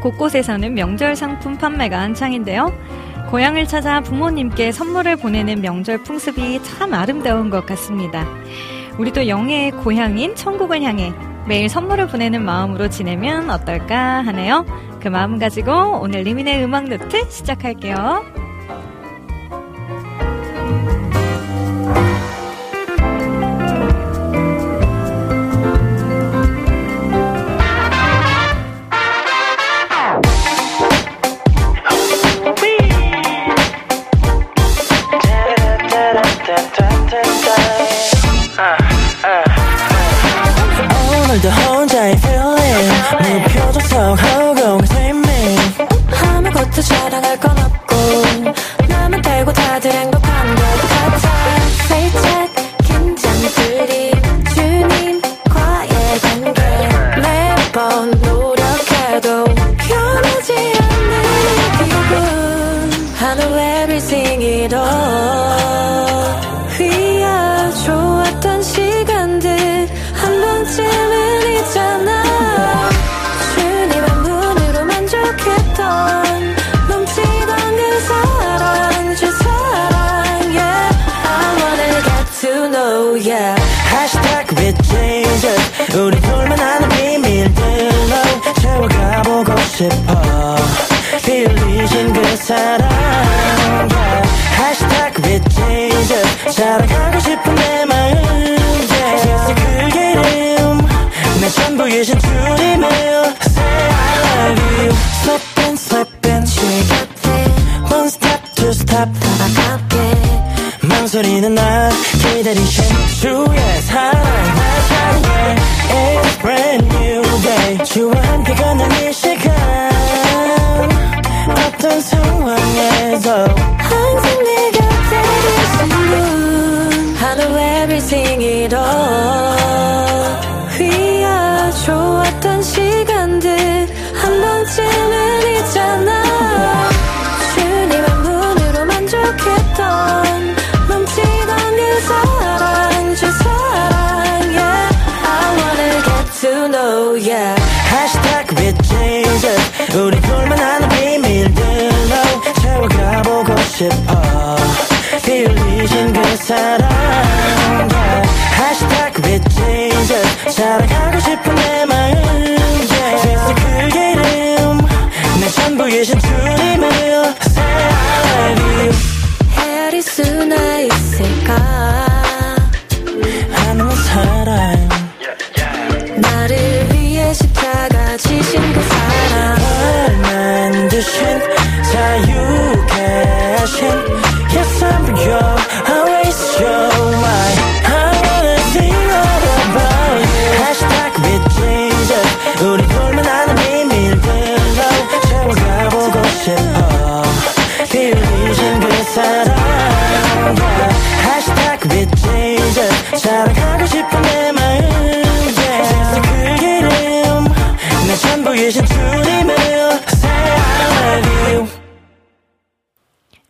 곳곳에서는 명절 상품 판매가 한창인데요. 고향을 찾아 부모님께 선물을 보내는 명절 풍습이 참 아름다운 것 같습니다. 우리도 영의 고향인 천국을 향해 매일 선물을 보내는 마음으로 지내면 어떨까 하네요. 그 마음 가지고 오늘 리민의 음악 노트 시작할게요.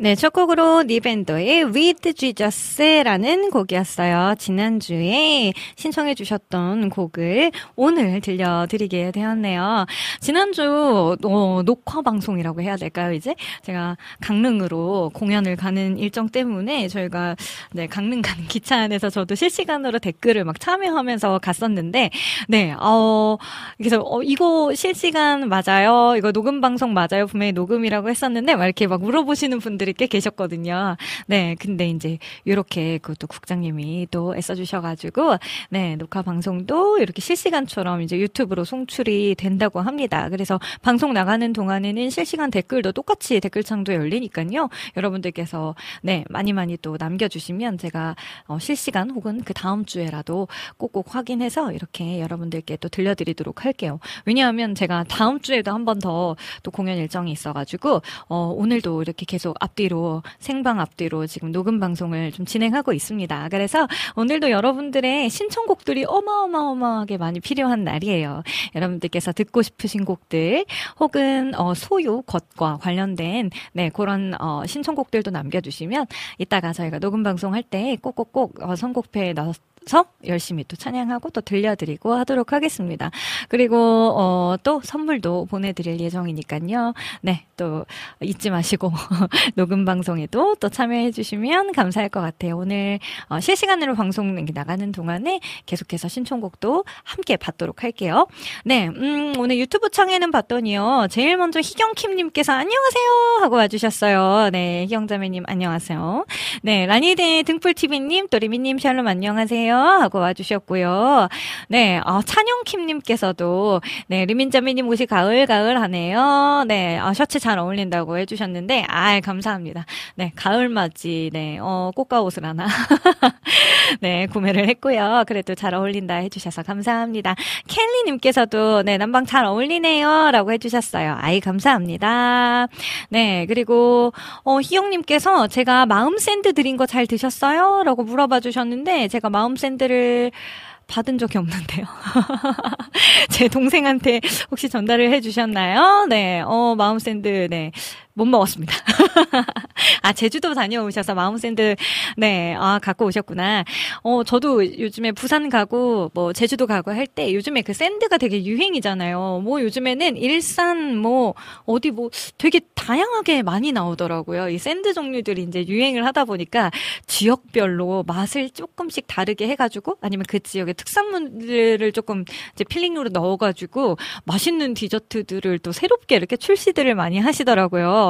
네, 첫 곡으로 니밴더의 With Jesus 라는 곡이었어요. 지난주에 신청해 주셨던 곡을 오늘 들려드리게 되었네요. 지난주 어, 녹화 방송이라고 해야 될까요, 이제? 제가 강릉으로 공연을 가는 일정 때문에 저희가 네, 강릉 가는 기차 안에서 저도 실시간으로 댓글을 막 참여하면서 갔었는데 네, 어, 그래서 어, 이거 실시간 맞아요? 이거 녹음 방송 맞아요? 분명히 녹음이라고 했었는데 막 이렇게 막 물어보시는 분들이 꽤 계셨거든요. 네, 근데 이제 이렇게 그것도 국장님이 또 애써주셔가지고 네 녹화 방송도 이렇게 실시간처럼 이제 유튜브로 송출이 된다고 합니다. 그래서 방송 나가는 동안에는 실시간 댓글도 똑같이 댓글창도 열리니까요. 여러분들께서 네 많이 많이 또 남겨주시면 제가 어, 실시간 혹은 그 다음 주에라도 꼭꼭 확인해서 이렇게 여러분들께 또 들려드리도록 할게요. 왜냐하면 제가 다음 주에도 한 번 더 또 공연 일정이 있어가지고 어, 오늘도 이렇게 계속 앞 앞뒤로 생방 앞뒤로 지금 녹음 방송을 좀 진 행하고 있습니다. 그래서 오늘도 여러분들의 신청곡들이 어마어마어마하게 많이 필요한 날이에요. 여러분들께서 듣고 싶으신 곡들 혹은 어, 소유 것과 관련된 네 그런 어, 신청곡들도 남겨주시면 이따가 저희가 녹음 방송할 때 꼭꼭꼭 어, 선곡표에 넣어 서 열심히 또 찬양하고 또 들려드리고 하도록 하겠습니다. 그리고 어, 또 선물도 보내드릴 예정이니까요. 네, 또 잊지 마시고 녹음 방송에도 또 참여해주시면 감사할 것 같아요. 오늘 어, 실시간으로 방송 나가는 동안에 계속해서 신청곡도 함께 받도록 할게요. 네, 음, 오늘 유튜브 창에는 봤더니요. 제일 먼저 희경킴님께서 안녕하세요 하고 와주셨어요. 네, 희경자매님 안녕하세요. 네, 라니데 등불TV님 또 리미님 샬롬 안녕하세요. 하고 와주셨고요. 네, 어, 찬영킴님께서도, 네, 리민자매님 옷이 가을, 가을 하네요. 네, 어, 셔츠 잘 어울린다고 해주셨는데, 아 감사합니다. 네, 가을 맞이, 네, 어, 꽃가 옷을 하나. 네, 구매를 했고요. 그래도 잘 어울린다 해주셔서 감사합니다. 켈리님께서도, 네, 남방 잘 어울리네요. 라고 해주셨어요. 아이, 감사합니다. 네, 그리고, 어, 희영님께서 제가 마음 샌드 드린 거 잘 드셨어요? 라고 물어봐 주셨는데, 제가 마음 샌드 를 받은 적이 없는데요. 제 동생한테 혹시 전달을 해 주셨나요? 네, 어, 마음 샌드, 네. 못 먹었습니다. 아, 제주도 다녀오셔서 마음샌드, 네, 아, 갖고 오셨구나. 어, 저도 요즘에 부산 가고, 뭐, 제주도 가고 할 때 요즘에 그 샌드가 되게 유행이잖아요. 뭐, 요즘에는 일산, 뭐, 어디 뭐, 되게 다양하게 많이 나오더라고요. 이 샌드 종류들이 이제 유행을 하다 보니까 지역별로 맛을 조금씩 다르게 해가지고, 아니면 그 지역의 특산물들을 조금 이제 필링으로 넣어가지고, 맛있는 디저트들을 또 새롭게 이렇게 출시들을 많이 하시더라고요.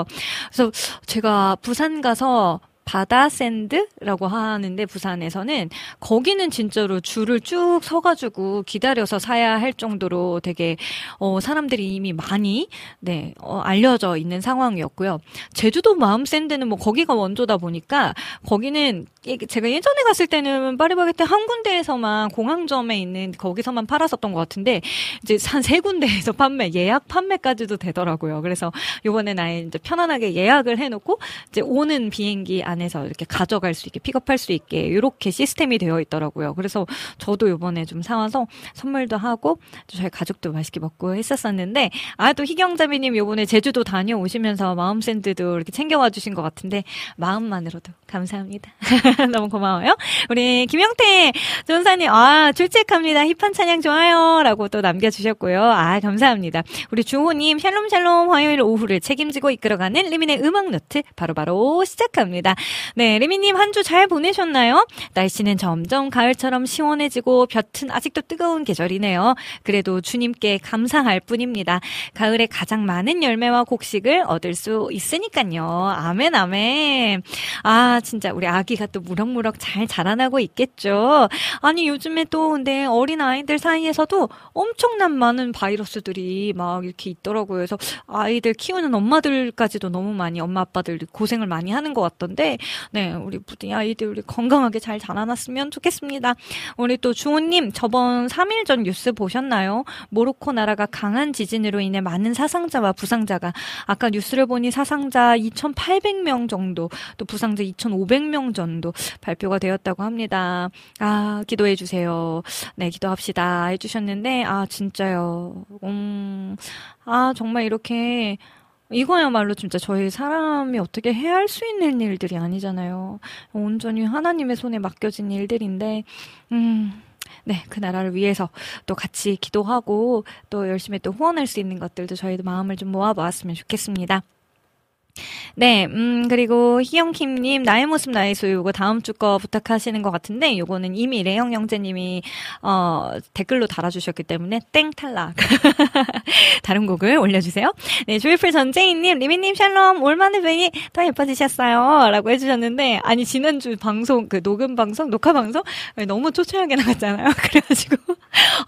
그래서 제가 부산 가서 바다 샌드라고 하는데 부산에서는 거기는 진짜로 줄을 쭉 서가지고 기다려서 사야 할 정도로 되게 어 사람들이 이미 많이 네 어, 알려져 있는 상황이었고요. 제주도 마음 샌드는 뭐 거기가 원조다 보니까 거기는 제가 예전에 갔을 때는 파리바게트 한 군데에서만 공항점에 있는 거기서만 팔았었던 것 같은데 이제 한 세 군데에서 판매 예약 판매까지도 되더라고요. 그래서 요번에 아예 이제 편안하게 예약을 해놓고 이제 오는 비행기 안 안에서 이렇게 가져갈 수 있게 픽업할 수 있게 이렇게 시스템이 되어 있더라고요. 그래서 저도 이번에 좀 사와서 선물도 하고 저희 가족도 맛있게 먹고 했었었는데 아 또 희경자매님 요번에 제주도 다녀오시면서 마음 샌드도 이렇게 챙겨와 주신 것 같은데 마음만으로도 감사합니다. 너무 고마워요. 우리 김영태 전사님 아 출첵합니다. hip한 찬양 좋아요라고 또 남겨주셨고요. 아 감사합니다. 우리 주호님 샬롬 샬롬 화요일 오후를 책임지고 이끌어가는 리민의 음악 노트 바로바로 바로 시작합니다. 네, 리민님 한 주 잘 보내셨나요? 날씨는 점점 가을처럼 시원해지고 볕은 아직도 뜨거운 계절이네요. 그래도 주님께 감사할 뿐입니다. 가을에 가장 많은 열매와 곡식을 얻을 수 있으니까요. 아멘, 아멘. 아, 진짜 우리 아기가 또 무럭무럭 잘 자라나고 있겠죠. 아니, 요즘에 또 근데 어린 아이들 사이에서도 엄청난 많은 바이러스들이 막 이렇게 있더라고요. 그래서 아이들 키우는 엄마들까지도 너무 많이 엄마 아빠들 고생을 많이 하는 것 같던데 네, 우리 부디 아이들 우리 건강하게 잘 자라났으면 좋겠습니다. 우리 또 주호님 저번 3일 전 뉴스 보셨나요? 모로코 나라가 강한 지진으로 인해 많은 사상자와 부상자가 아까 뉴스를 보니 사상자 2,800명 정도 또 부상자 2,500명 정도 발표가 되었다고 합니다. 아, 기도해 주세요. 네, 기도합시다. 해주셨는데, 아, 진짜요. 음, 아, 정말 이렇게 이거야말로 진짜 저희 사람이 어떻게 해야 할수 있는 일들이 아니잖아요. 온전히 하나님의 손에 맡겨진 일들인데, 음, 네, 그 나라를 위해서 또 같이 기도하고 또 열심히 또 후원할 수 있는 것들도 저희도 마음을 좀 모아보았으면 좋겠습니다. 네, 음, 그리고 희영킴님, 나의 모습, 나의 소유, 요거 다음 주 거 부탁하시는 것 같은데, 요거는 이미 레영 영재님이, 어, 댓글로 달아주셨기 때문에, 땡 탈락. 다른 곡을 올려주세요. 네, 조이풀 전재인님, 리미님 샬롬, 올만에 뵈니 더 예뻐지셨어요. 라고 해주셨는데, 아니, 지난주 방송, 그 녹음 방송, 녹화 방송? 너무 초췌하게 나갔잖아요. 그래가지고,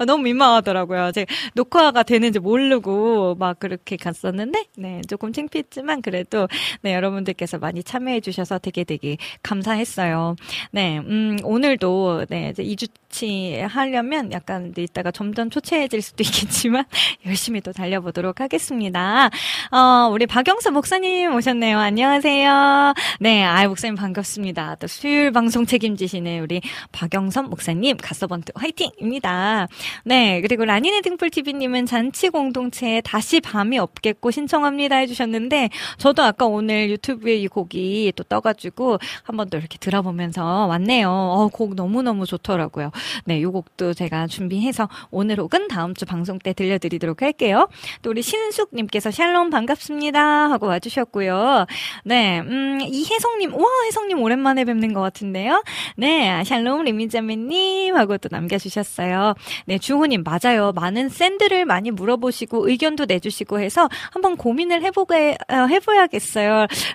어, 너무 민망하더라고요. 제가 녹화가 되는지 모르고, 막 그렇게 갔었는데, 네, 조금 창피했지만, 그래도, 네, 여러분들께서 많이 참여해 주셔서 되게 되게 감사했어요. 네, 음, 오늘도, 네, 이제 2주치 하려면 약간 이따가 점점 초췌해질 수도 있겠지만, 열심히 또 달려보도록 하겠습니다. 어, 우리 박영수 목사님 오셨네요. 안녕하세요. 네, 아, 목사님 반갑습니다. 또 수요일 방송 책임지시는 우리 박영선 목사님, 가서번트 화이팅입니다. 네, 그리고 라니네 등불TV님은 잔치 공동체에 다시 밤이 없겠고 신청합니다 해주셨는데, 저도 아까 오늘 유튜브에 이 곡이 또 떠가지고 한 번 더 이렇게 들어보면서 왔네요. 어, 곡 너무너무 좋더라고요. 네, 요 곡도 제가 준비해서 오늘 혹은 다음 주 방송 때 들려드리도록 할게요. 또 우리 신숙님께서 샬롬 반갑습니다 하고 와주셨고요. 네, 음, 이혜성님, 와, 혜성님 오랜만에 뵙는 것 같은데요. 네, 샬롬 리미자매님 하고 또 남겨주셨어요. 네, 주호님, 맞아요. 많은 샌드를 많이 물어보시고 의견도 내주시고 해서 한번 고민을 해보게, 어, 해봐야겠어요.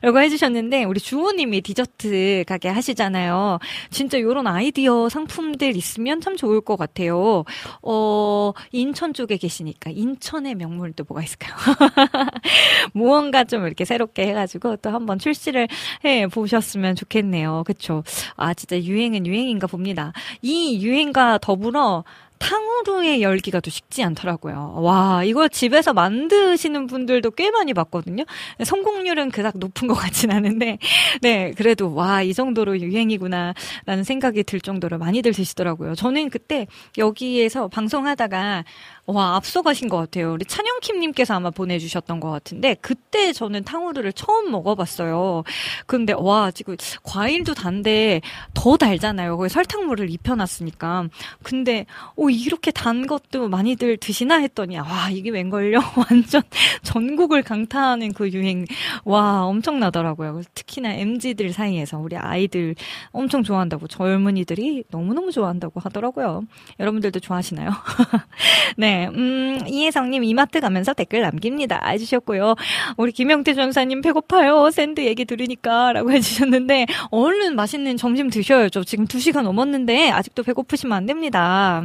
라고 해주셨는데, 우리 주호님이 디저트 가게 하시잖아요. 진짜 요런 아이디어 상품들 있으면 참 좋을 것 같아요. 어, 인천 쪽에 계시니까, 인천의 명물 또 뭐가 있을까요? 무언가 좀 이렇게 새롭게 해가지고 또 한번 출시를 해 보셨으면 좋겠네요. 그쵸? 아, 진짜 유행은 유행인가 봅니다. 이 유행과 더불어 탕후루의 열기가 또 식지 않더라고요. 와, 이거 집에서 만드시는 분들도 꽤 많이 봤거든요. 성공률은 그닥 높은 것 같진 않은데, 네, 그래도 와, 이 정도로 유행이구나, 라는 생각이 들 정도로 많이들 드시더라고요. 저는 그때 여기에서 방송하다가 와, 앞서가신 것 같아요. 우리 찬영킴님께서 아마 보내주셨던 것 같은데, 그때 저는 탕후루를 처음 먹어봤어요. 근데, 와, 지금 과일도 단데 더 달잖아요. 거기 설탕물을 입혀놨으니까. 근데, 오, 이렇게 단 것도 많이들 드시나 했더니, 와, 이게 웬걸요? 완전 전국을 강타하는 그 유행, 와, 엄청나더라고요. 특히나 MZ들 사이에서 우리 아이들 엄청 좋아한다고, 젊은이들이 너무너무 좋아한다고 하더라고요. 여러분들도 좋아하시나요? 네. 음, 이혜성님 이마트 가면서 댓글 남깁니다. 해주셨고요. 우리 김영태 전사님 배고파요. 샌드 얘기 들으니까. 라고 해주셨는데, 얼른 맛있는 점심 드셔야죠. 지금 2시간 넘었는데, 아직도 배고프시면 안 됩니다.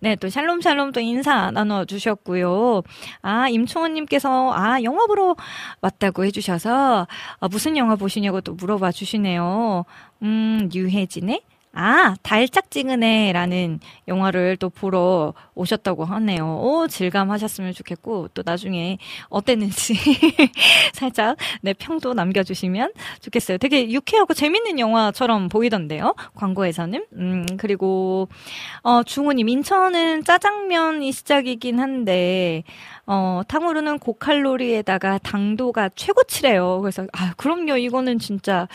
네, 또 샬롬 샬롬 또 인사 나눠주셨고요. 아, 임충원님께서, 아, 영화 보러 왔다고 해주셔서, 아, 무슨 영화 보시냐고 또 물어봐 주시네요. 음, 유해진의 아, 달짝지근해라는 영화를 또 보러 오셨다고 하네요. 오, 즐감하셨으면 좋겠고, 또 나중에 어땠는지 살짝, 네, 평도 남겨 주시면 좋겠어요. 되게 유쾌하고 재밌는 영화처럼 보이던데요. 광고에서는. 음, 그리고, 어, 중호 님, 인천은 짜장면이 시작이긴 한데, 어, 탕후루는 고칼로리에다가 당도가 최고치래요. 그래서, 아, 그럼요. 이거는 진짜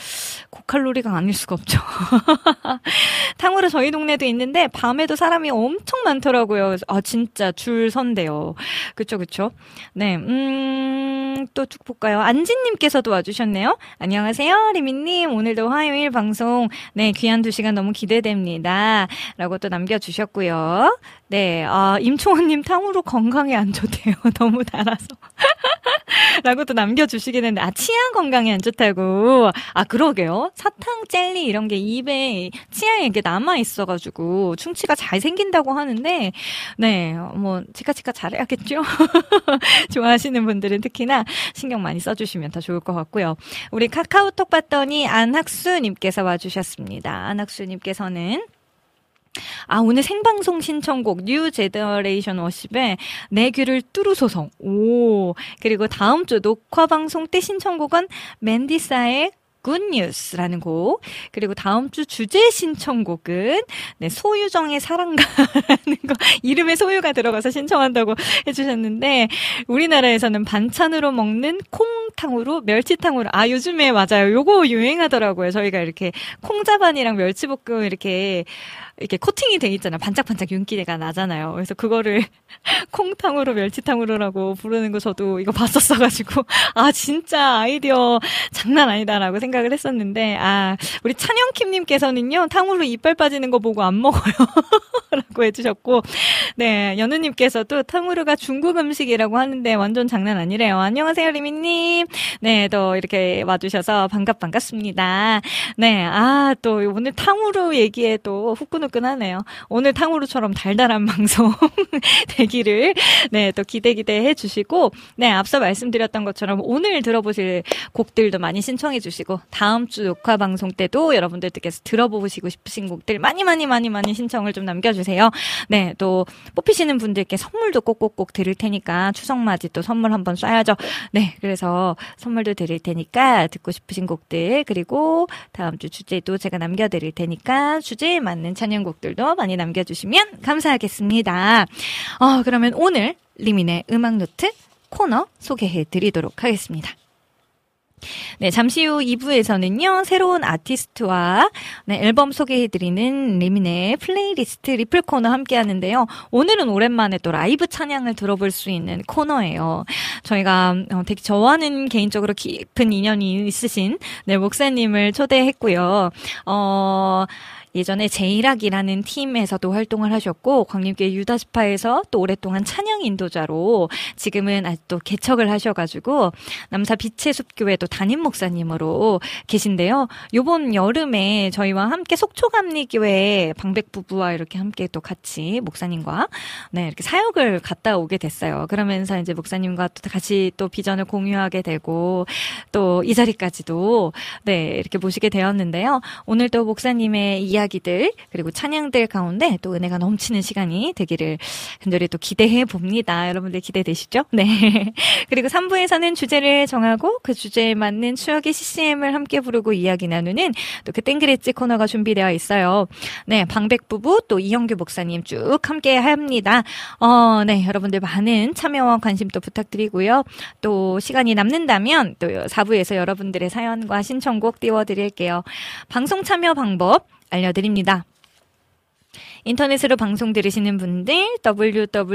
고칼로리가 아닐 수가 없죠. 탕후루 저희 동네도 있는데, 밤에도 사람이 엄청 많더라고요. 아, 진짜 줄 선대요. 그쵸, 그쵸. 네, 음, 또 쭉 볼까요? 안진님께서도 와주셨네요. 안녕하세요, 리미님. 오늘도 화요일 방송, 네, 귀한 두 시간 너무 기대됩니다. 라고 또 남겨주셨고요. 네, 아, 임초원님 탕후루 건강에 안 좋대요. 너무 달아서. 라고 또 남겨주시긴 했는데, 아, 치아 건강에 안 좋다고. 아, 그러게요. 사탕, 젤리 이런 게 입에 치아에 이게 남아있어가지고, 충치가 잘 생긴다고 하는데, 네, 뭐, 치카치카 잘해야겠죠? 좋아하시는 분들은 특히나 신경 많이 써주시면 더 좋을 것 같고요. 우리 카카오톡 봤더니 안학수님께서 와주셨습니다. 안학수님께서는 아, 오늘 생방송 신청곡 New Generation Worship의 내 귀를 뚫으소서. 오. 그리고 다음 주 녹화 방송 때 신청곡은 맨디사의 Good News라는 곡. 그리고 다음 주 주제 신청곡은 네, 소유정의 사랑가라는 거 이름에 소유가 들어가서 신청한다고 해주셨는데 우리나라에서는 반찬으로 먹는 콩탕으로 멸치탕으로 아 요즘에 맞아요. 요거 유행하더라고요. 저희가 이렇게 콩자반이랑 멸치볶음 이렇게 이렇게 코팅이 돼 있잖아요. 반짝반짝 윤기가 나잖아요. 그래서 그거를 콩탕으로 멸치탕으로라고 부르는 거 저도 이거 봤었어가지고 아 진짜 아이디어 장난 아니다라고 생각 을 했었는데 아 우리 찬영킴님께서는요 탕후루 이빨 빠지는 거 보고 안 먹어요라고 해주셨고 네 연우님께서도 탕후루가 중국 음식이라고 하는데 완전 장난 아니래요. 안녕하세요 리미님. 네또 이렇게 와주셔서 반갑 반갑습니다. 네아 또 오늘 탕후루 얘기에 또 후끈후끈 후끈하네요. 오늘 탕후루처럼 달달한 방송 되기를 네, 또 기대 기대해 주시고 네, 앞서 말씀드렸던 것처럼 오늘 들어보실 곡들도 많이 신청해 주시고 다음 주 녹화 방송 때도 여러분들께서 들어보시고 싶으신 곡들 많이 많이 많이 많이 신청을 좀 남겨 주세요. 네, 또 뽑히시는 분들께 선물도 꼭꼭꼭 드릴 테니까 추석 맞이 또 선물 한번 쏴야죠. 네, 그래서 선물도 드릴 테니까 듣고 싶으신 곡들 그리고 다음 주 주제도 제가 남겨 드릴 테니까 주제에 맞는 찬양 곡들도 많이 남겨주시면 감사하겠습니다. 어, 그러면 오늘 리민의 음악 노트 코너 소개해 드리도록 하겠습니다. 네, 잠시 후 2부에서는요, 새로운 아티스트와 네, 앨범 소개해드리는 리민의 플레이리스트 리플 코너 함께 하는데요. 오늘은 오랜만에 또 라이브 찬양을 들어볼 수 있는 코너예요. 저희가 어, 되게 저와는 개인적으로 깊은 인연이 있으신 네, 목사님을 초대했고요. 어, 예전에 제이락이라는 팀에서도 활동을 하셨고 광림교회 유다스파에서 또 오랫동안 찬양 인도자로 지금은 아직 또 개척을 하셔가지고 남사 빛의 숲교회 도 담임 목사님으로 계신데요. 요번 여름에 저희와 함께 속초감리교회 방백 부부와 이렇게 함께 또 같이 목사님과 네 이렇게 사역을 갔다 오게 됐어요. 그러면서 이제 목사님과 또 같이 또 비전을 공유하게 되고 또 이 자리까지도 네 이렇게 모시게 되었는데요. 오늘 또 목사님의 이야기 이야기들 그리고 찬양들 가운데 또 은혜가 넘치는 시간이 되기를 간절히 또 기대해 봅니다. 여러분들 기대되시죠? 네. 그리고 3부에서는 주제를 정하고 그 주제에 맞는 추억의 CCM을 함께 부르고 이야기 나누는 또 그 땡그레찌 코너가 준비되어 있어요. 네, 방백 부부 또 이영규 목사님 쭉 함께 합니다. 어, 네, 여러분들 많은 참여와 관심 또 부탁드리고요. 또 시간이 남는다면 또 4부에서 여러분들의 사연과 신청곡 띄워드릴게요. 방송 참여 방법 알려드립니다. 인터넷으로 방송 들으시는 분들 www.wowccm.net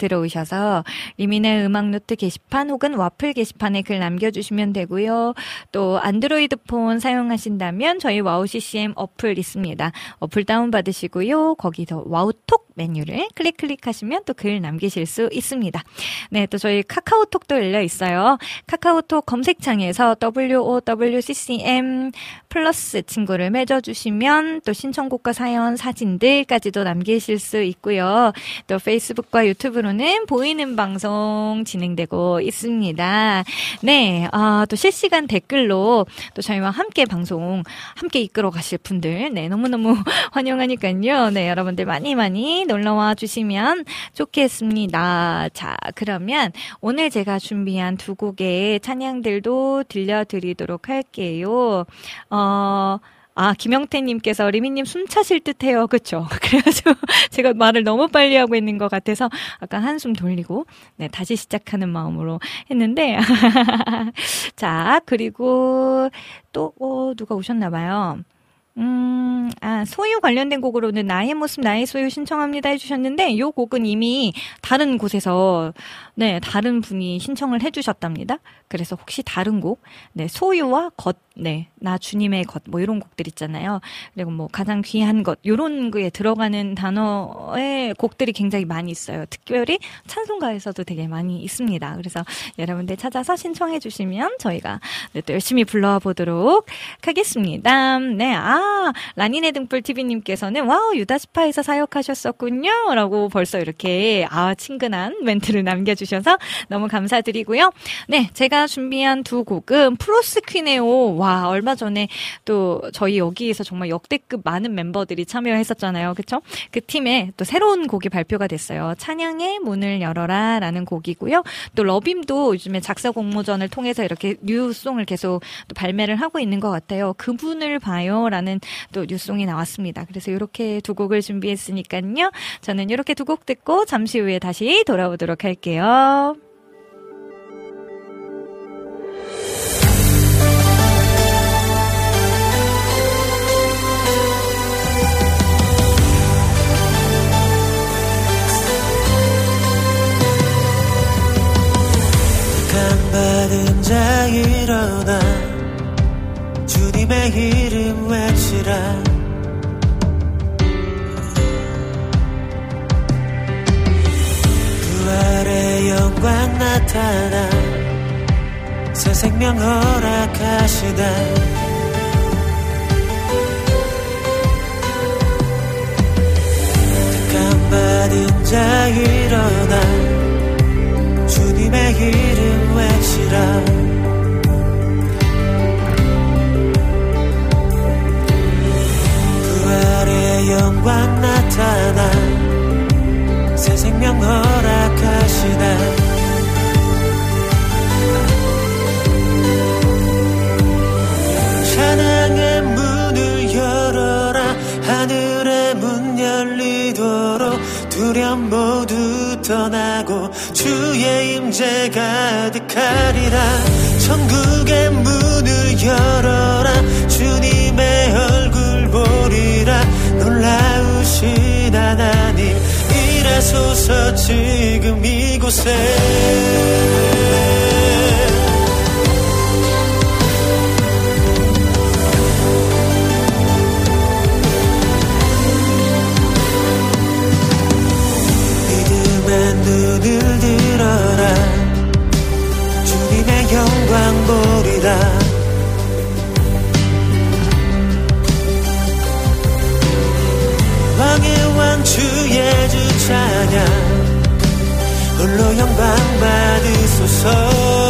들어오셔서 리민의 음악노트 게시판 혹은 와플 게시판에 글 남겨주시면 되고요. 또 안드로이드 폰 사용하신다면 저희 와우 CCM 어플 있습니다. 어플 다운받으시고요. 거기서 와우톡 메뉴를 클릭 클릭하시면 또 글 남기실 수 있습니다. 네, 또 저희 카카오톡도 열려 있어요. 카카오톡 검색창에서 WOWCCM 플러스 친구를 맺어주시면 또 신청곡과 사연, 사진들까지도 남기실 수 있고요. 또 페이스북과 유튜브로는 보이는 방송 진행되고 있습니다. 네, 아, 또 실시간 댓글로 또 저희와 함께 방송 함께 이끌어 가실 분들, 네, 너무너무 환영하니까요. 네, 여러분들 많이 많이 놀러와 주시면 좋겠습니다. 자, 그러면 오늘 제가 준비한 두 곡의 찬양들도 들려드리도록 할게요. 어, 아, 김영태님께서 리미님 숨 차실 듯 해요. 그쵸? 그래가지고 제가 말을 너무 빨리 하고 있는 것 같아서 아까 한숨 돌리고, 네, 다시 시작하는 마음으로 했는데. 자, 그리고 또, 어, 누가 오셨나봐요. 음, 아, 소유 관련된 곡으로는 나의 모습, 나의 소유 신청합니다 해주셨는데, 요 곡은 이미 다른 곳에서, 네, 다른 분이 신청을 해주셨답니다. 그래서 혹시 다른 곡, 네, 소유와 것, 네, 나 주님의 것, 뭐 이런 곡들 있잖아요. 그리고 뭐 가장 귀한 것, 요런 거에 들어가는 단어의 곡들이 굉장히 많이 있어요. 특별히 찬송가에서도 되게 많이 있습니다. 그래서 여러분들 찾아서 신청해 주시면 저희가 네, 또 열심히 불러보도록 하겠습니다. 네, 아, 와, 라니네 등불 TV님께서는 와우, 유다스파에서 사역하셨었군요. 라고 벌써 이렇게, 아, 친근한 멘트를 남겨주셔서 너무 감사드리고요. 네, 제가 준비한 두 곡은 프로스 퀴네오. 와, 얼마 전에 또 저희 여기에서 정말 역대급 많은 멤버들이 참여했었잖아요. 그쵸? 그 팀에 또 새로운 곡이 발표가 됐어요. 찬양의 문을 열어라 라는 곡이고요. 또 러빔도 요즘에 작사 공모전을 통해서 이렇게 뉴송을 계속 또 발매를 하고 있는 것 같아요. 그분을 봐요 라는 또 뉴송이 나왔습니다. 그래서 이렇게 두 곡을 준비했으니까요. 저는 이렇게 두 곡 듣고 잠시 후에 다시 돌아오도록 할게요. 받은 자 일어나 주님의 이름 외치라. 부활의 영광 나타나 새 생명 허락하시다. 택함 받은 자 일어나 주님의 이름 외치라 부활의 영광 나타나. 새 생명 허락하시다. 찬양의 문을 열어라. 하늘의 문 열리도록 두려움 모두 떠나고 주의 임재 가득하리라. 천국의 문을 열어라. 주님의 얼굴 보리라. 놀라우신 하나님 일하소서 지금 이곳에 음의 눈을 들어라. 주님의 영광 보리라 왕의 왕 주의 주 찬양. 홀로 영광 받으소서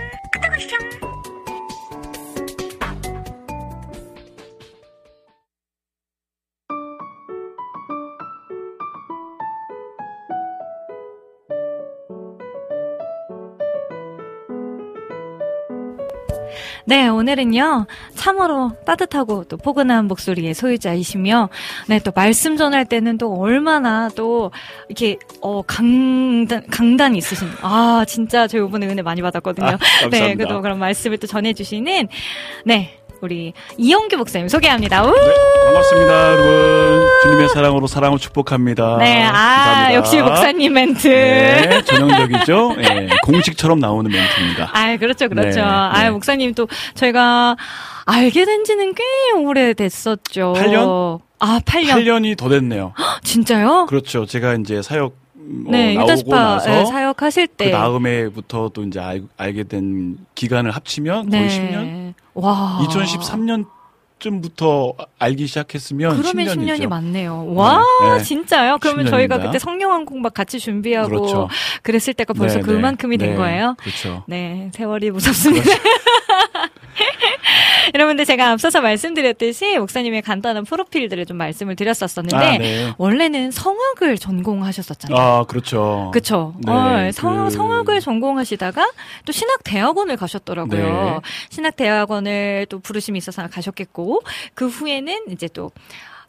네, 오늘은요, 참으로 따뜻하고 또 포근한 목소리의 소유자이시며, 네, 또 말씀 전할 때는 또 얼마나 또, 이렇게, 어, 강단, 강단이 있으신, 아, 진짜 저 이번에 은혜 많이 받았거든요. 아. 네, 그래도 그런 말씀을 또 전해주시는, 네, 우리 이영규 목사님 소개합니다. 우! 네, 반갑습니다, 여러분. 주님의 사랑으로 사랑을 축복합니다. 네, 아, 감사합니다. 역시 목사님 멘트. 네, 전형적이죠. 예, 공식처럼 나오는 멘트입니다. 아, 그렇죠, 그렇죠. 네, 아, 네. 목사님 또 저희가 알게 된 지는 꽤 오래됐었죠. 8년? 아, 8년. 8년이 더 됐네요. 진짜요? 그렇죠. 제가 이제 사역 어, 네, 나오고 나서 예, 사역하실 그 때. 다음에부터 또 이제 알, 알게 된 기간을 합치면 거의 10년? 와. 2013년쯤부터 알기 시작했으면 그러면 10년이죠. 10년이 맞네요. 와, 네. 진짜요? 그러면 10년입니다. 저희가 그때 성령한 공박 같이 준비하고 그렇죠. 그랬을 때가 벌써 네, 그만큼이 네. 된 네, 거예요? 그렇죠. 네, 세월이 무섭습니다. 여러분들 제가 앞서서 말씀드렸듯이 목사님의 간단한 프로필들을 좀 말씀을 드렸었었는데 아, 네. 원래는 성악을 전공하셨었잖아요. 아, 그렇죠. 그쵸. 네, 어, 성, 그- 성악을 전공하시다가 또 신학 대학원을 가셨더라고요. 네. 신학 대학원을 또 부르심이 있어서 가셨겠고, 그 후에는 이제 또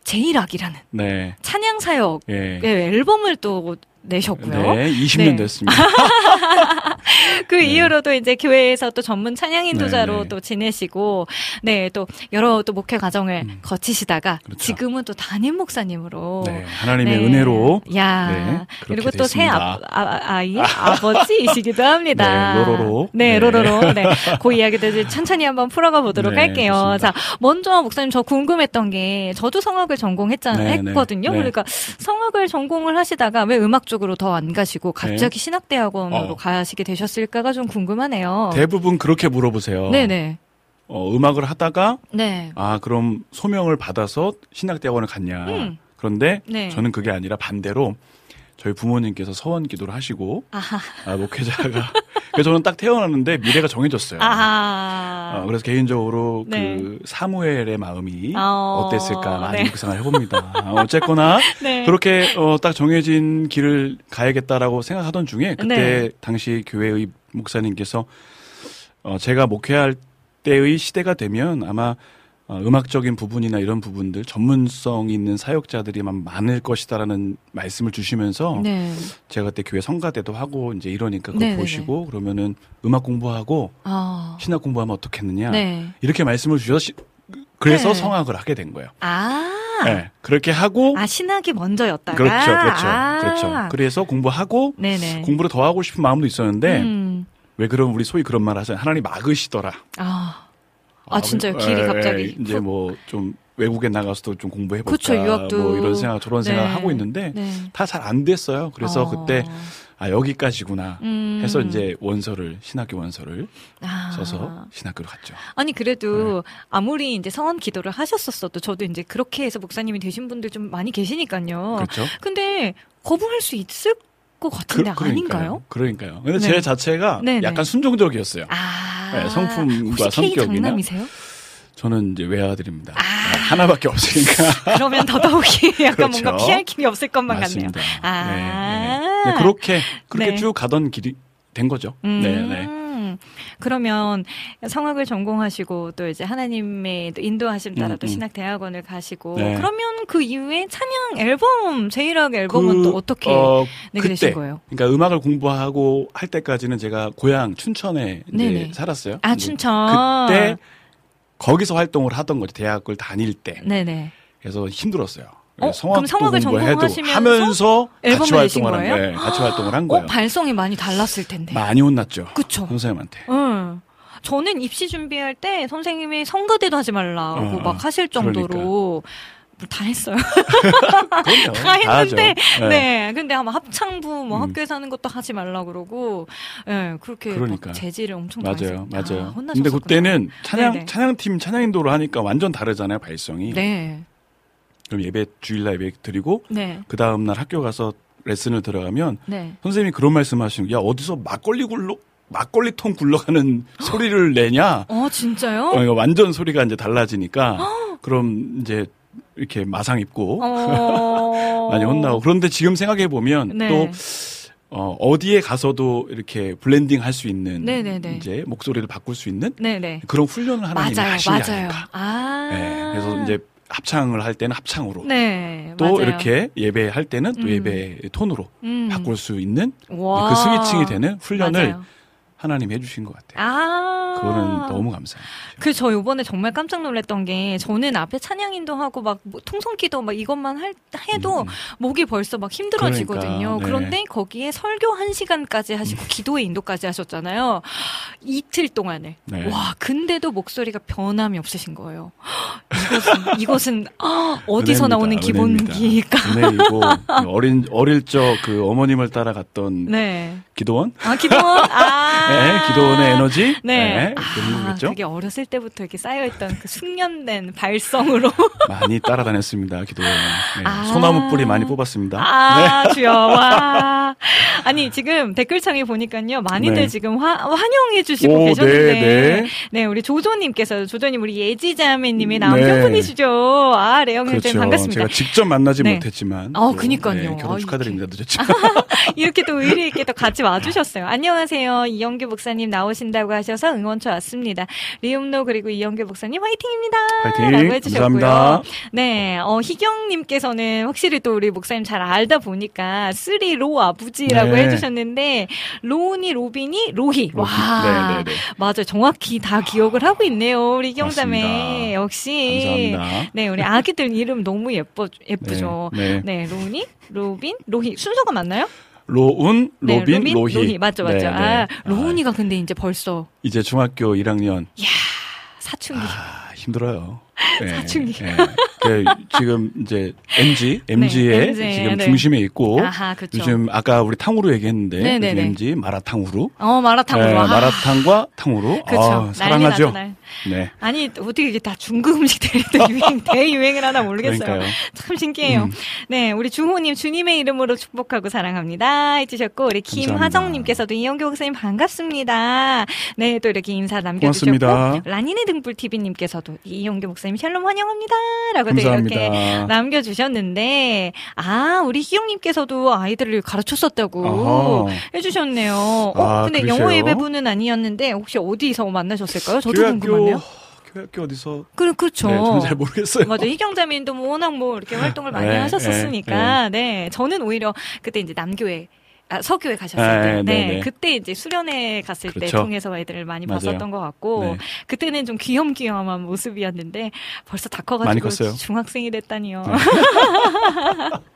제일학이라는 네. 찬양 사역 예. 의 앨범을 또 내셨고요. 네, 20년 네. 됐습니다. 그 네. 이후로도 이제 교회에서 또 전문 찬양 인도자로 네, 네. 또 지내시고, 네, 또 여러 또 목회 과정을 음. 거치시다가 그렇죠. 지금은 또 담임 목사님으로. 네, 하나님의 네. 은혜로 야 네, 그리고 또새 됐습니다. 아, 이의 아버지이시기도 합니다. 네, 로로로. 네, 네. 로로로. 네. 그 이야기도 이제 천천히 한번 풀어가 보도록 네, 할게요. 좋습니다. 자, 먼저 목사님 저 궁금했던 게 저도 성악을 전공했잖아요. 했거든요. 네. 그러니까 성악을 전공을 하시다가 왜 음악 쪽으로 더 안 가시고 갑자기 신학대학원으로 어. 가시게 되셨을까가 좀 궁금하네요. 대부분 그렇게 물어보세요. 네네. 어, 음악을 하다가 네. 아 그럼 소명을 받아서 신학대학원을 갔냐. 음. 그런데 네. 저는 그게 아니라 반대로 저희 부모님께서 서원 기도를 하시고. 아, 목회자가 그래서 저는 딱 태어났는데 미래가 정해졌어요. 어, 그래서 개인적으로 네. 그 사무엘의 마음이 어, 어땠을까 많이 네. 묵상을 해봅니다. 어, 어쨌거나 네. 그렇게 어, 딱 정해진 길을 가야겠다라고 생각하던 중에 그때 네. 당시 교회의 목사님께서 어, 제가 목회할 때의 시대가 되면 아마 어, 음악적인 부분이나 이런 부분들 전문성 있는 사역자들이만 많을 것이다라는 말씀을 주시면서 네. 제가 그때 교회 성가대도 하고 이제 이러니까 그걸 네네네. 보시고 그러면은 음악 공부하고 아. 신학 공부하면 어떻겠느냐 네. 이렇게 말씀을 주셔서 시- 그래서 네. 성악을 하게 된 거예요. 아. 네, 그렇게 하고 아, 신학이 먼저였다가. 그렇죠, 그렇죠, 아. 그렇죠. 그래서 공부하고 네네. 공부를 더 하고 싶은 마음도 있었는데 음. 왜 그럼 우리 소위 그런 말 하잖아요. 하나님 막으시더라. 아. 아, 진짜요? 길이 예, 갑자기 이제 훅. 뭐좀 외국에 나가서도 좀 공부해 볼까. 그쵸, 유학도. 뭐 이런 생각 저런 생각 네. 을 하고 있는데 네. 다잘 안 됐어요. 그래서 어. 그때 아 여기까지구나 음. 해서 이제 원서를 신학교 원서를 아. 써서 신학교로 갔죠. 아니 그래도 네. 아무리 이제 성원 기도를 하셨었어도 저도 이제 그렇게 해서 목사님이 되신 분들 좀 많이 계시니까요. 그렇죠. 근데 거부할 수 있을 것 같은데 그- 아닌가요? 그러니까요. 근데 네. 제 자체가 네네. 약간 순종적이었어요. 아. 네, 성품과 K 성격이나 장남이세요? 저는 이제 외아들입니다. 아. 네, 하나밖에 없으니까. 그러면 더더욱이 약간 그렇죠. 뭔가 피할 길이 없을 것만 맞습니다. 같네요. 아. 네, 네. 네, 그렇게 그렇게 네. 쭉 가던 길이 된 거죠. 음. 네, 네. 그러면 성악을 전공하시고 또 이제 하나님의 또 인도하심 따라 음, 또 음. 신학 대학원을 가시고 네. 그러면 그 이후에 찬양 앨범 제일학 앨범은 그, 또 어떻게 어, 내게 되신 그때, 거예요? 그러니까 음악을 공부하고 할 때까지는 제가 고향 춘천에. 살았어요. 아 춘천 그때 거기서 활동을 하던 거죠. 대학을 다닐 때. 네네 그래서 힘들었어요. 어, 성악도 그럼 성악을 전공하시면서 하면서 같이 활동을 한 거예요? 거예요. 같이 활동을 한 거예요. 어 발성이 많이 달랐을 텐데 많이 혼났죠. 그쵸 선생님한테. 응. 저는 입시 준비할 때 선생님이 성가대도 하지 말라고 어, 막 하실 정도로 다 했어요. 다. 했는데, 네. 네. 근데 아마 합창부 뭐 음. 학교에서 하는 것도 하지 말라 그러고, 예, 그렇게 막 그러니까. 재질을 엄청 맞아요, 맞아요. 아, 근데. 그때는 찬양 네네. 찬양팀 찬양인도로 하니까 완전 다르잖아요 발성이. 네, 그럼 예배 주일날 예배 드리고 네, 그 다음 날 학교 가서 레슨을 들어가면 네. 선생님이 그런 말씀하시는 야 어디서 막걸리 굴러 막걸리 통 굴러가는 소리를 내냐? 어, 진짜요? 어, 이거 완전 소리가 이제 달라지니까 그럼 이제 이렇게 마상 입고 어... 많이 혼나고 그런데 지금 생각해 보면 네. 또 어, 어디에 가서도 이렇게 blending 할 수 있는 네네네. 이제 목소리를 바꿀 수 있는 네네. 그런 훈련을 하나님이 맞아요, 하신 게 맞아요. 아닐까. 아. 네, 그래서 이제 합창을 할 때는 합창으로 네, 또 맞아요. 이렇게 예배할 때는 또 음. 예배 톤으로 음. 바꿀 수 있는 와. 그 switching이 되는 훈련을 맞아요. 하나님이 해주신 것 같아요. 아. 그거는 너무 감사해요. 그저 요번에 정말 깜짝 놀랐던 게 저는 앞에 찬양인도 하고 막 뭐 통성기도 막 이것만 할 해도 음, 음. 목이 벌써 막 힘들어지거든요. 그러니까, 네. 그런데 거기에 설교 한 시간까지 하시고 기도의 인도까지 하셨잖아요. 이틀 동안을. 네. 와, 근데도 목소리가 변함이 없으신 거예요. 이것은 이것은 아, 어디서 은혜입니다, 나오는 기본기일까? 은혜이고 어린 어릴 적 그 어머님을 따라갔던 네. 기도원, 아, 기도원. 아. 네, 기도원의 에너지, 네. 그런 아. 그게 어렸을 때부터 이렇게 쌓여있던 그 숙련된 발성으로. 많이 따라다녔습니다. 기도원. 네, 아. 소나무 뿌리 많이 뽑았습니다. 네. 아, 주여, 와. 아니, 지금 댓글창에 보니까요, 많이들 네. 지금 화, 환영해주시고 오, 계셨는데. 네, 네, 우리 조조님께서, 조조님, 우리 예지자매님의 네. 남편분이시죠. 아, 레영님 그렇죠. 반갑습니다. 제가 직접 만나지 네. 못했지만. 어, 또, 그니까요. 네, 아, 결혼 축하드립니다. 늦었죠. 이렇게 또 의리 있게 또 같이 와주셨어요. 안녕하세요. 이영규 목사님 나오신다고 하셔서 응원차 왔습니다. 리음노 그리고 이영규 목사님 화이팅입니다. 파이팅. 라고 해주셨고요. 감사합니다. 네, 어, 희경님께서는 확실히 또 우리 목사님 잘 알다 보니까 three 로 아부지라고 네. 해주셨는데 로운이 로빈이 로희. 와, 네, 네, 네. 맞아요. 정확히 다 기억을 하고 있네요. 우리 맞습니다. 역시. 감사합니다. 네, 우리 아기들 이름 너무 예뻐 예쁘죠. 네, 네. 네, 로운이, 로빈, 로희 순서가 맞나요? 로운, 네, 로빈, 로희. 맞죠, 맞죠. 네, 네. 아, 아, 로운이가 근데 이제 벌써 이제 중학교 1학년. 사춘기. 아, 힘들어요. 네, 사춘기. 네. 그 지금 이제 MZ, MZ의 MZ, 지금 네. 중심에 있고 아하. 요즘 아까 우리 탕후루 얘기했는데 네, 네, 요즘 네. MZ 마라탕후루. 어, 마라탕후루. 네, 아, 마라탕과 탕후루. 그쵸. 아, 사랑하죠. 네. 아니, 어떻게 이게 다 중국 음식들이 또 유행, 대유행을 하나 모르겠어요. 그러니까요. 참 신기해요. 음. 네, 우리 주호님 주님의 이름으로 축복하고 사랑합니다 해주셨고 우리. 김화정님께서도 이영교 목사님 반갑습니다. 네, 또 이렇게 인사 남겨주셨고 고맙습니다. 라니네 등불 TV님께서도 이영교 목사님 샬롬 환영합니다라고 또 감사합니다. 이렇게 남겨주셨는데 아 우리 희영님께서도 아이들을 가르쳤었다고 어허. 해주셨네요. 어, 아, 근데 그러세요? 영어 예배부는 아니었는데 혹시 어디서 만나셨을까요? 저도 궁금하네요. 교회학교 어디서? 그 그렇죠. 네, 잘 모르겠어요. 맞아 희경자매님도 뭐 워낙 뭐 이렇게 활동을 많이 네, 하셨었으니까 네, 저는 오히려 그때 이제 남교회 아, 서교회 가셨을 네, 때, 네, 네, 네. 그때 이제 수련회 갔을 때 그렇죠. 통해서 애들을 많이 맞아요. 봤었던 것 같고 네. 그때는 좀 귀염귀염한 모습이었는데 벌써 다 커가지고. 중학생이 됐다니요.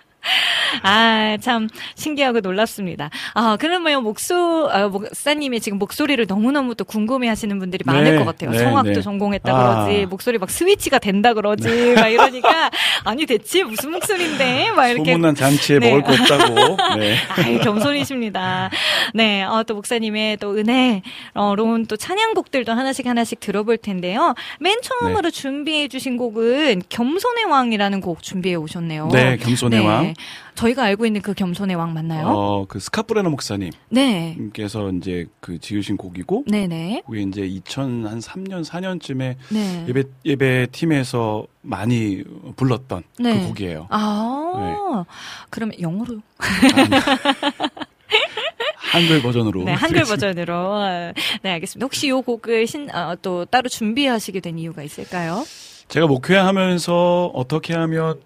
아, 참 신기하고 놀랍습니다. 아, 그러면 목소, 아, 목사님의 지금 목소리를 너무너무 또 궁금해 하시는 분들이 많을 네, 것 같아요. 네, 성악도 네. 전공했다 아. 그러지, 목소리 막 스위치가 된다 그러지, 막 이러니까, 아니, 대체 무슨 목소리인데? 막 이렇게. 소문난 잔치에 네. 먹을 거 없다고. 네. 아유, 겸손이십니다. 네, 어, 또 목사님의 또 은혜, 어, 로운 또 찬양곡들도 하나씩 하나씩 들어볼 텐데요. 맨 처음으로 준비해 주신 곡은 겸손의 왕이라는 곡 준비해 오셨네요. 네, 겸손의 네. 왕. 저희가 알고 있는 그 겸손의 왕 맞나요? 어, 그 스카프레너 목사님께서 네. 이제 그 지으신 곡이고 네네. 그게 이제 2003년 4년쯤에 네. 예배 예배 팀에서 많이 불렀던 네. 그 곡이에요. 아, 그러면 영어로. 한글 버전으로. 네, 한글. 버전으로. 네, 알겠습니다. 혹시 이 곡을 신, 어, 또 따로 준비하시게 된 이유가 있을까요? 제가 목회하면서 어떻게 하면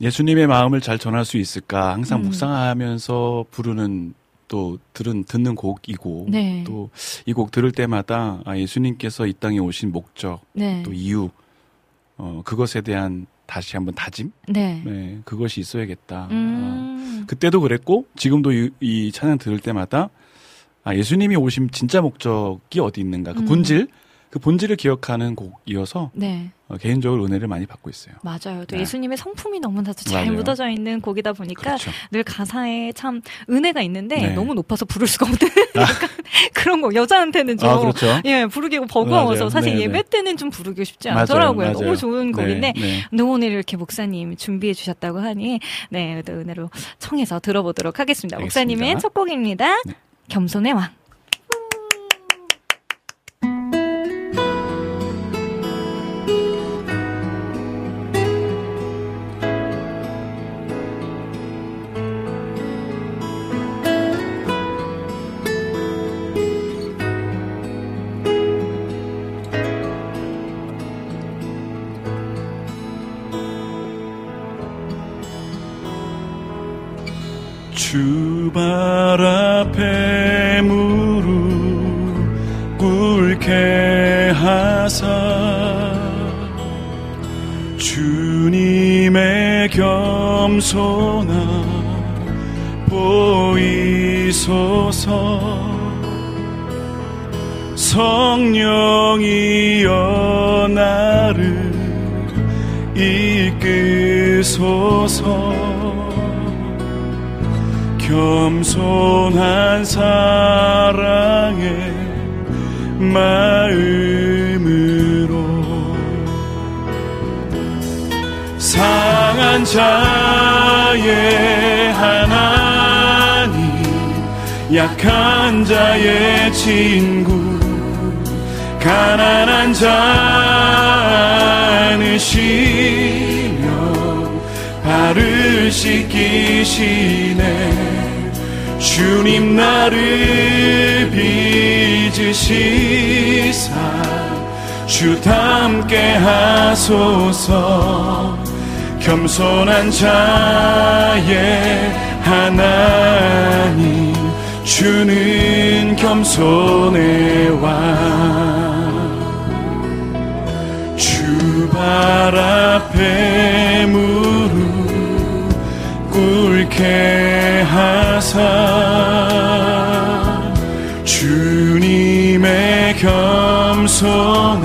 예수님의 마음을 잘 전할 수 있을까 항상 음. 묵상하면서 부르는 또 들은 듣는 곡이고 네. 또이 곡 들을 때마다 아, 예수님께서 이 땅에 오신 목적 네. 또 이유 어 그것에 대한 다시 한번 다짐 네. 네 그것이 있어야겠다 아, 음. 그때도 그랬고 지금도 이, 이 찬양 들을 때마다 아 예수님이 오신 진짜 목적이 어디 있는가 그 음. 본질 그 본질을 기억하는 곡이어서 네. 어, 개인적으로 은혜를 많이 받고 있어요. 맞아요. 또 네. 예수님의 성품이 너무나도 잘 맞아요. 묻어져 있는 곡이다 보니까 그렇죠. 늘 가사에 참 은혜가 있는데 네. 너무 높아서 부를 수가 없는 약간 그런 거 여자한테는 좀 아 그렇죠. 예, 부르기가 버거워서 맞아요. 사실 네, 예배 네. 때는 좀 부르기 쉽지 않더라고요. 맞아요. 너무 좋은 곡인데 네, 네. 오늘 이렇게 목사님 준비해 주셨다고 하니 네, 또 은혜로 청해서 들어보도록 하겠습니다. 알겠습니다. 목사님의 첫 곡입니다. 네. 겸손의 왕. 이끄소서 겸손한 사랑의 마음으로 상한 자의 하나님 약한 자의 친구 가난한 자 안으시며 발을 씻기시네. 주님 나를 빚으시사. 주 닮게 하소서. 겸손한 자의 하나님 주는 겸손의 왕. 주 발 앞에 무릎 꿇게 하사 주님의 겸손함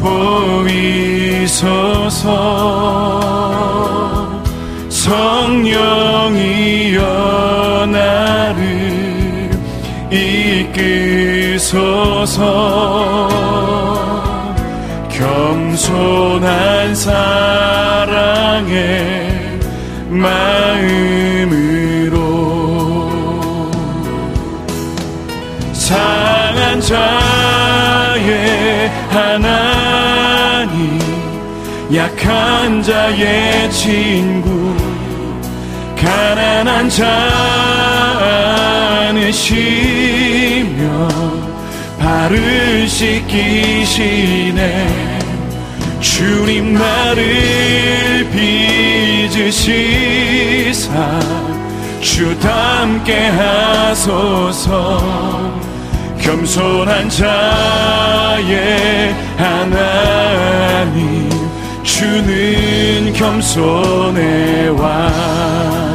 보이소서 성령이여 나를 이끄소서 마음으로 상한 자의 하나님 약한 자의 친구 가난한 자 안으시며 발을 씻기시네. 주님 나를 빚으시사 주 닮게 하소서. 겸손한 자의 하나님 주는 겸손의 왕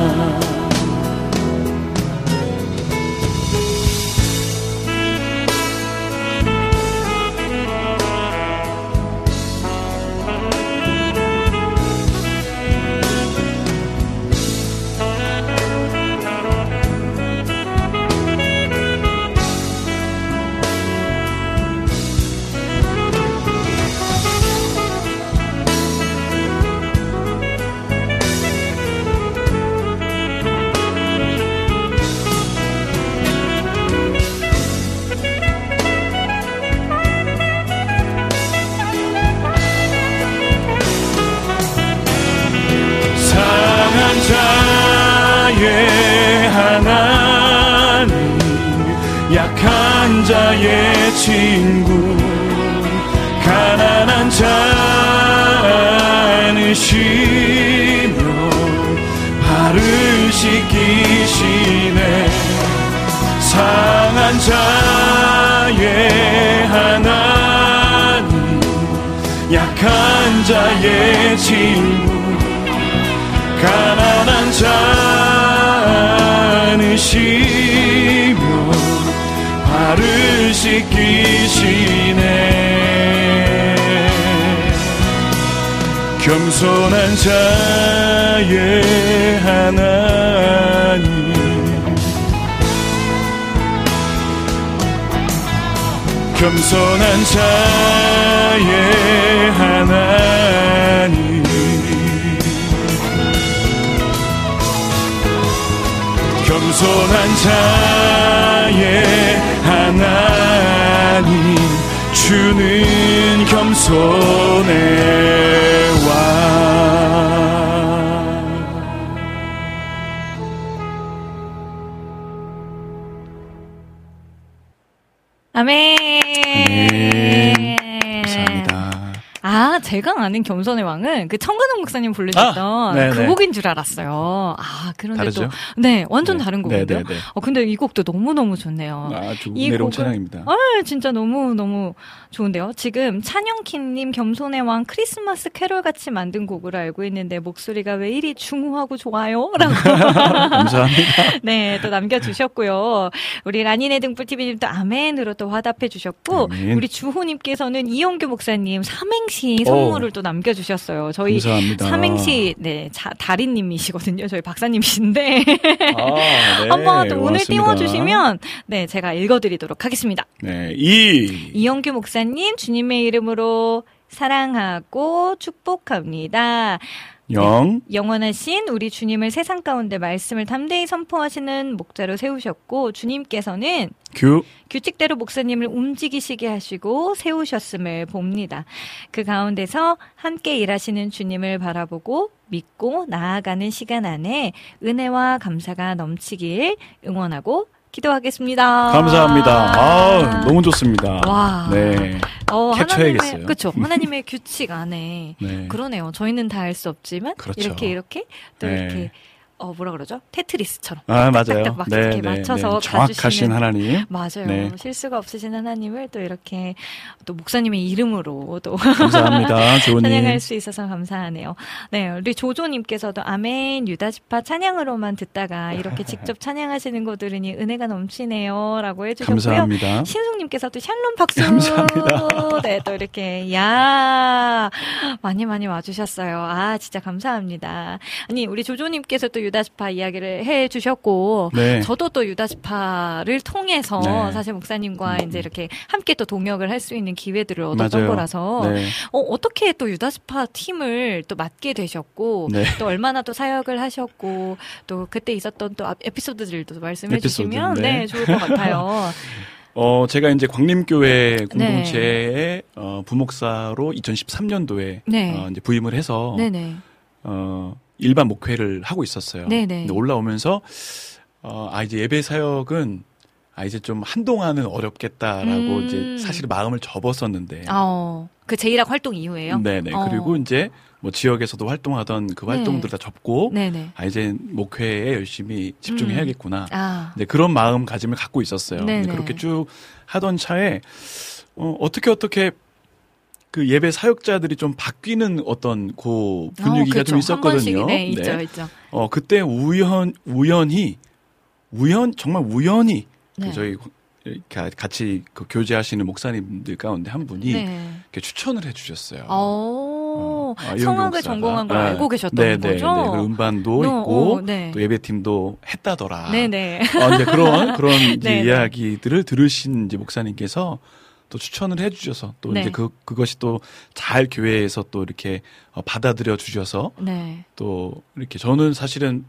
안으시며 나를 씻기시네. 겸손한 자의 하나님. 겸손한 자의 하나님 겸손한 자의 하나님 주는 겸손의 왕 제가 아는 겸손의 왕은 그 청근홍 목사님 부르셨던 아. 그 곡인 줄 알았어요. 아, 그런데 다르죠? 또 네, 완전 네. 다른 곡인데요. 네, 네, 네. 어, 근데 이 곡도 너무너무 좋네요. 아주 이 은혜로운 곡은- 찬양입니다. 아, 진짜 너무너무 좋은데요. 지금 찬영킴님 겸손의 왕 크리스마스 캐롤 같이 만든 곡으로 알고 있는데 목소리가 왜 이리 중후하고 좋아요? 라고 감사합니다. 네, 또 남겨주셨고요. 우리 라니네 등불TV님도 아멘으로 또 화답해 주셨고, 아멘. 우리 주호님께서는 이용규 목사님 삼행시 오. 선물을 또 남겨주셨어요. 저희 감사합니다. 삼행시, 네, 자, 달인님이시거든요. 저희 박사님이신데. 아, 네, 한번 또 고맙습니다. 띄워주시면, 네, 제가 읽어드리도록 하겠습니다. 네, 이 이영규 목사님, 주님의 이름으로 사랑하고 축복합니다. 영 영원하신 우리 주님을 세상 가운데 말씀을 담대히 선포하시는 목자로 세우셨고 주님께서는 규 규칙대로 목사님을 움직이시게 하시고 세우셨음을 봅니다. 그 가운데서 함께 일하시는 주님을 바라보고 믿고 나아가는 시간 안에 은혜와 감사가 넘치길 응원하고 기도하겠습니다. 감사합니다. 아, 너무 좋습니다. 와. 네. 어, 캡처해야겠어요. 그렇죠. 하나님의 규칙 안에 네. 그러네요. 저희는 다 알 수 없지만 그렇죠. 이렇게 이렇게 또 네. 이렇게 어 뭐라 그러죠? 테트리스처럼 아, 맞아요. 막 이렇게 맞춰서 정확하신 가주시는 하나님. 맞아요. 네. 실수가 없으신 하나님을 또 이렇게 또 목사님의 이름으로 또 감사합니다. 조님. 찬양할 수 있어서 감사하네요. 네, 우리 조조님께서도 아멘 유다지파 찬양으로만 듣다가 이렇게 직접 찬양하시는 거 들으니 은혜가 넘치네요라고 해주셨고요. 감사합니다. 신숙님께서도 샬롬 박수. 감사합니다. 네, 또 이렇게 야 많이 많이 와주셨어요. 아 진짜 감사합니다. 아니 우리 조조님께서 또 유다지파 이야기를 해 주셨고 네. 저도 또 유다지파를 통해서 네. 사실 목사님과 음. 이제 이렇게 함께 또 동역을 할 수 있는 기회들을 얻었던 맞아요. 거라서 네. 어, 어떻게 또 유다지파 팀을 또 맡게 되셨고 네. 또 얼마나 또 사역을 하셨고 또 그때 있었던 또 앞- 에피소드들도 말씀해 에피소드, 주시면 네. 네. 좋을 것 같아요. 어, 제가 이제 네. 광림교회 공동체의 어, 부목사로 2013년도에 네. 어, 이제 부임을 해서 네네. 어, 일반 목회를 하고 있었어요. 네네. 근데 올라오면서 어, 아 이제 예배 사역은 아 이제 좀 한동안은 어렵겠다라고 음. 이제 사실 마음을 접었었는데. 어, 그 제이락 활동 이후에요? 네네. 어. 그리고 이제 뭐 지역에서도 활동하던 그 활동들 다 접고 네네. 아 이제 목회에 열심히 집중해야겠구나. 아, 네, 그런 마음가짐을 갖고 있었어요. 근데 네네. 그렇게 쭉 하던 차에 어, 어떻게 어떻게 그 예배 사역자들이 좀 바뀌는 어떤 그 분위기가 어, 좀 그렇죠. 한 번씩, 있었거든요. 네, 있죠, 있죠. 어 그때 우연 우연히 우연 정말 우연히 네. 그 저희 가- 같이 그 교제하시는 목사님들 가운데 한 분이 네. 이렇게 추천을 해주셨어요. 어, 아, 이영규 성악을. 전공한 걸 네. 알고 계셨던 네, 네, 거죠? 네. 그 음반도 어, 있고 어, 네. 또 예배팀도 했다더라. 네네. 어, 이제 그런 그런 이제 네, 네. 이야기들을 들으신 이제 목사님께서 또 추천을 해주셔서 또 네. 이제 그 그것이 또 잘 교회에서 또 이렇게 어, 받아들여 주셔서 네. 또 이렇게 저는 사실은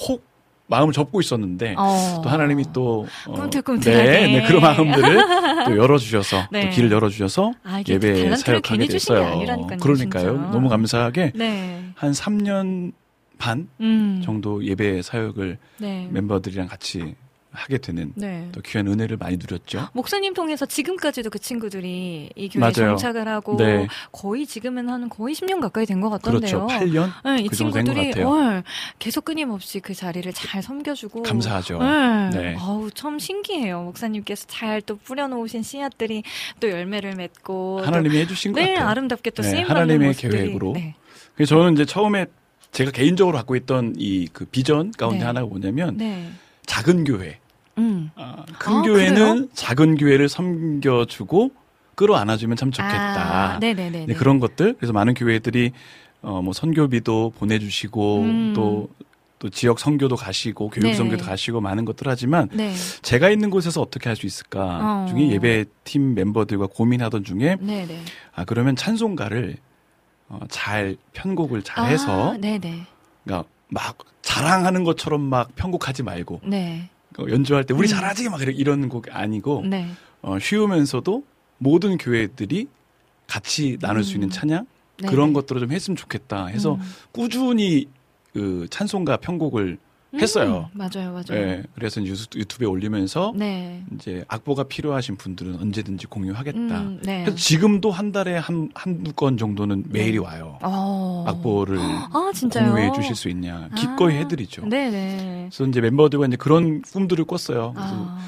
폭 마음을 접고 있었는데 어. 또 하나님이 또 어, 꿈틀꿈틀하게. 네, 네, 그런 마음들을 또 열어주셔서 네. 또 길을 열어주셔서 아, 예배 사역하게 됐어요. 그러니까요. 진짜. 너무 감사하게 네. 한 3년 반 음. 정도 예배 사역을 네. 멤버들이랑 같이 하게 되는 네. 또 귀한 은혜를 많이 누렸죠. 목사님 통해서 지금까지도 그 친구들이 이 교회에 맞아요. 정착을 하고 네. 거의 지금은 한 거의 10년 가까이 된것 그렇죠. 같던데요. 8년 네, 이 그 친구들이. 어, 계속 끊임없이 그 자리를 잘 섬겨주고 감사하죠. 네. 네. 아우 참 신기해요. 목사님께서 잘 또 뿌려놓으신 씨앗들이 또 열매를 맺고 하나님이 해주신 또, 것네 같아요. 아름답게 또 네, 쓰임 하나님의 모습들이 계획으로. 네. 그래서 저는 이제 처음에 제가 개인적으로 갖고 있던 이 그 비전 가운데 네. 하나가 뭐냐면 네. 작은 교회 음. 아, 큰 아, 교회는 그래요? 작은 교회를 섬겨주고 끌어안아주면 참 좋겠다. 아, 네네네. 네, 그런 것들. 그래서 많은 교회들이 어, 뭐 선교비도 보내주시고 음. 또, 또 지역 선교도 가시고 교육 네. 선교도 가시고 많은 것들 하지만 네. 제가 있는 곳에서 어떻게 할 수 있을까 어. 중에 예배팀 멤버들과 고민하던 중에 네네. 아 그러면 찬송가를 어, 잘 편곡을 잘 해서 아, 네네. 그러니까 막 자랑하는 것처럼 막 편곡하지 말고 네. 어, 연주할 때 우리 음. 잘하지 막 이런- 이런 곡 아니고 네. 어, 쉬우면서도 모든 교회들이 같이 나눌 수 있는 음. 찬양 네네. 그런 것들을 좀 했으면 좋겠다 해서 음. 꾸준히 그 찬송가 편곡을 했어요. 음, 맞아요, 맞아요. 예, 그래서 유튜- 유튜브에 올리면서 네. 이제 악보가 필요하신 분들은 언제든지 공유하겠다. 음, 네. 그래서 지금도 한 달에 한 한두 건 정도는 메일이 와요. 어. 악보를 아, 진짜요? 공유해 주실 수 있냐. 기꺼이 아, 해드리죠. 네네. 그래서 이제 멤버들과 이제 그런 꿈들을 꿨어요. 그래서 아,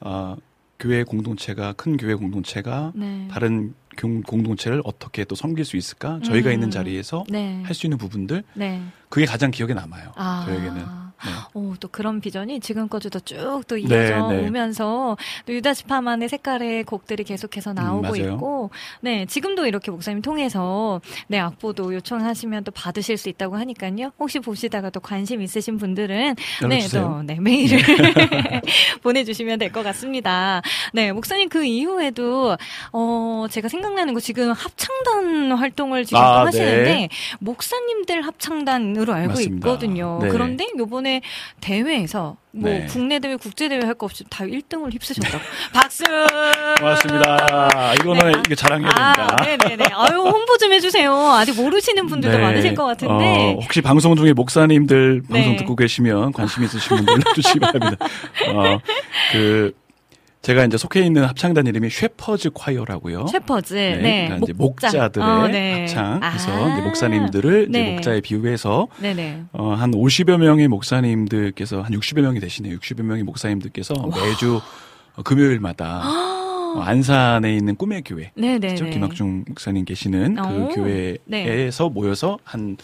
아, 교회 공동체가 큰 교회 공동체가 네. 다른 공- 공동체를 어떻게 또 섬길 수 있을까? 저희가 음. 있는 자리에서 네. 할수 있는 부분들 네. 그게 가장 기억에 남아요. 아. 저에게는. 네. 오, 또 그런 비전이 지금까지도 쭉또 네, 이어져 네. 오면서 또 유다시파만의 색깔의 곡들이 계속해서 나오고 음. 있고, 네, 지금도 이렇게 목사님 통해서 네, 악보도 요청하시면 또 받으실 수 있다고 하니까요. 혹시 보시다가 또 관심 있으신 분들은 연락 네. 또, 네, 메일을 보내주시면 될 것 같습니다. 네, 목사님 그 이후에도, 어, 제가 생각나는 거 지금 합창단 활동을 지금 아, 또 하시는데, 네. 목사님들 합창단으로 알고 맞습니다. 있거든요. 네. 그런데 요번에 대회에서 뭐 네. 국내 대회, 국제 대회 할 거 없이 다 1등을 휩쓰셨다고. 박수! 고맙습니다. 이거는 네. 이게 자랑해야 아, 됩니다. 네네네. 아유, 홍보 좀 해주세요. 아직 모르시는 분들도 네. 많으실 것 같은데. 어, 혹시 방송 중에 목사님들 방송 네. 듣고 계시면 관심 있으신 분들 연락 주시기 바랍니다. 어, 그, 제가 이제 속해 있는 합창단 이름이 쉐퍼즈 콰이어라고요. 셰퍼즈. 네. 그러니까 이제 목자 들의 어, 네. 합창해서 아. 이제 목사님들을 이제 네. 목자에 비유해서 네네. 어, 한 50여 명의 목사님들께서 한 60여 명이 되시네요. 60여 명의 목사님들께서 매주 어, 금요일마다 어, 안산에 있는 꿈의 교회 네네네. 죠 김학중 목사님 계시는 오, 그 교회에서 모여서 한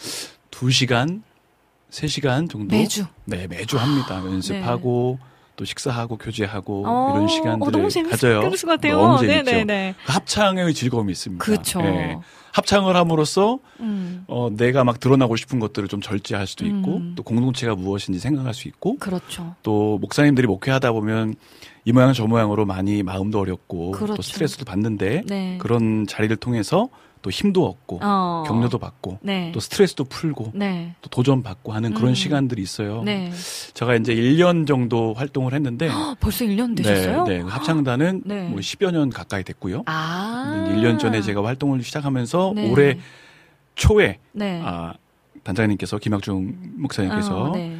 2시간, 3시간 정도 매주. 네, 매주 합니다. 연습하고 또 식사하고 교제하고 어, 이런 어, 시간들을 재밌을 가져요. 것 같아요. 너무 재밌죠. 네네네. 그 합창의 즐거움이 있습니다. 그쵸. 예. 합창을 함으로써 음. 어, 내가 막 드러나고 싶은 것들을 좀 절제할 수도 있고 음. 또 공동체가 무엇인지 생각할 수 있고 그렇죠. 또 목사님들이 목회하다 보면 이 모양 저 모양으로 많이 마음도 어렵고 그렇죠. 또 스트레스도 받는데 네. 그런 자리를 통해서 또 힘도 얻고 어. 격려도 받고 네. 또 스트레스도 풀고 네. 또 도전 받고 하는 그런 음. 시간들이 있어요. 네. 제가 이제 1년 정도 활동을 했는데 헉, 벌써 1년 되셨어요? 네, 네. 그 합창단은 네. 뭐 10여 년 가까이 됐고요. 아. 1년 전에 제가 활동을 시작하면서 네. 올해 초에 네. 아, 단장님께서 김학중 목사님께서 어, 네.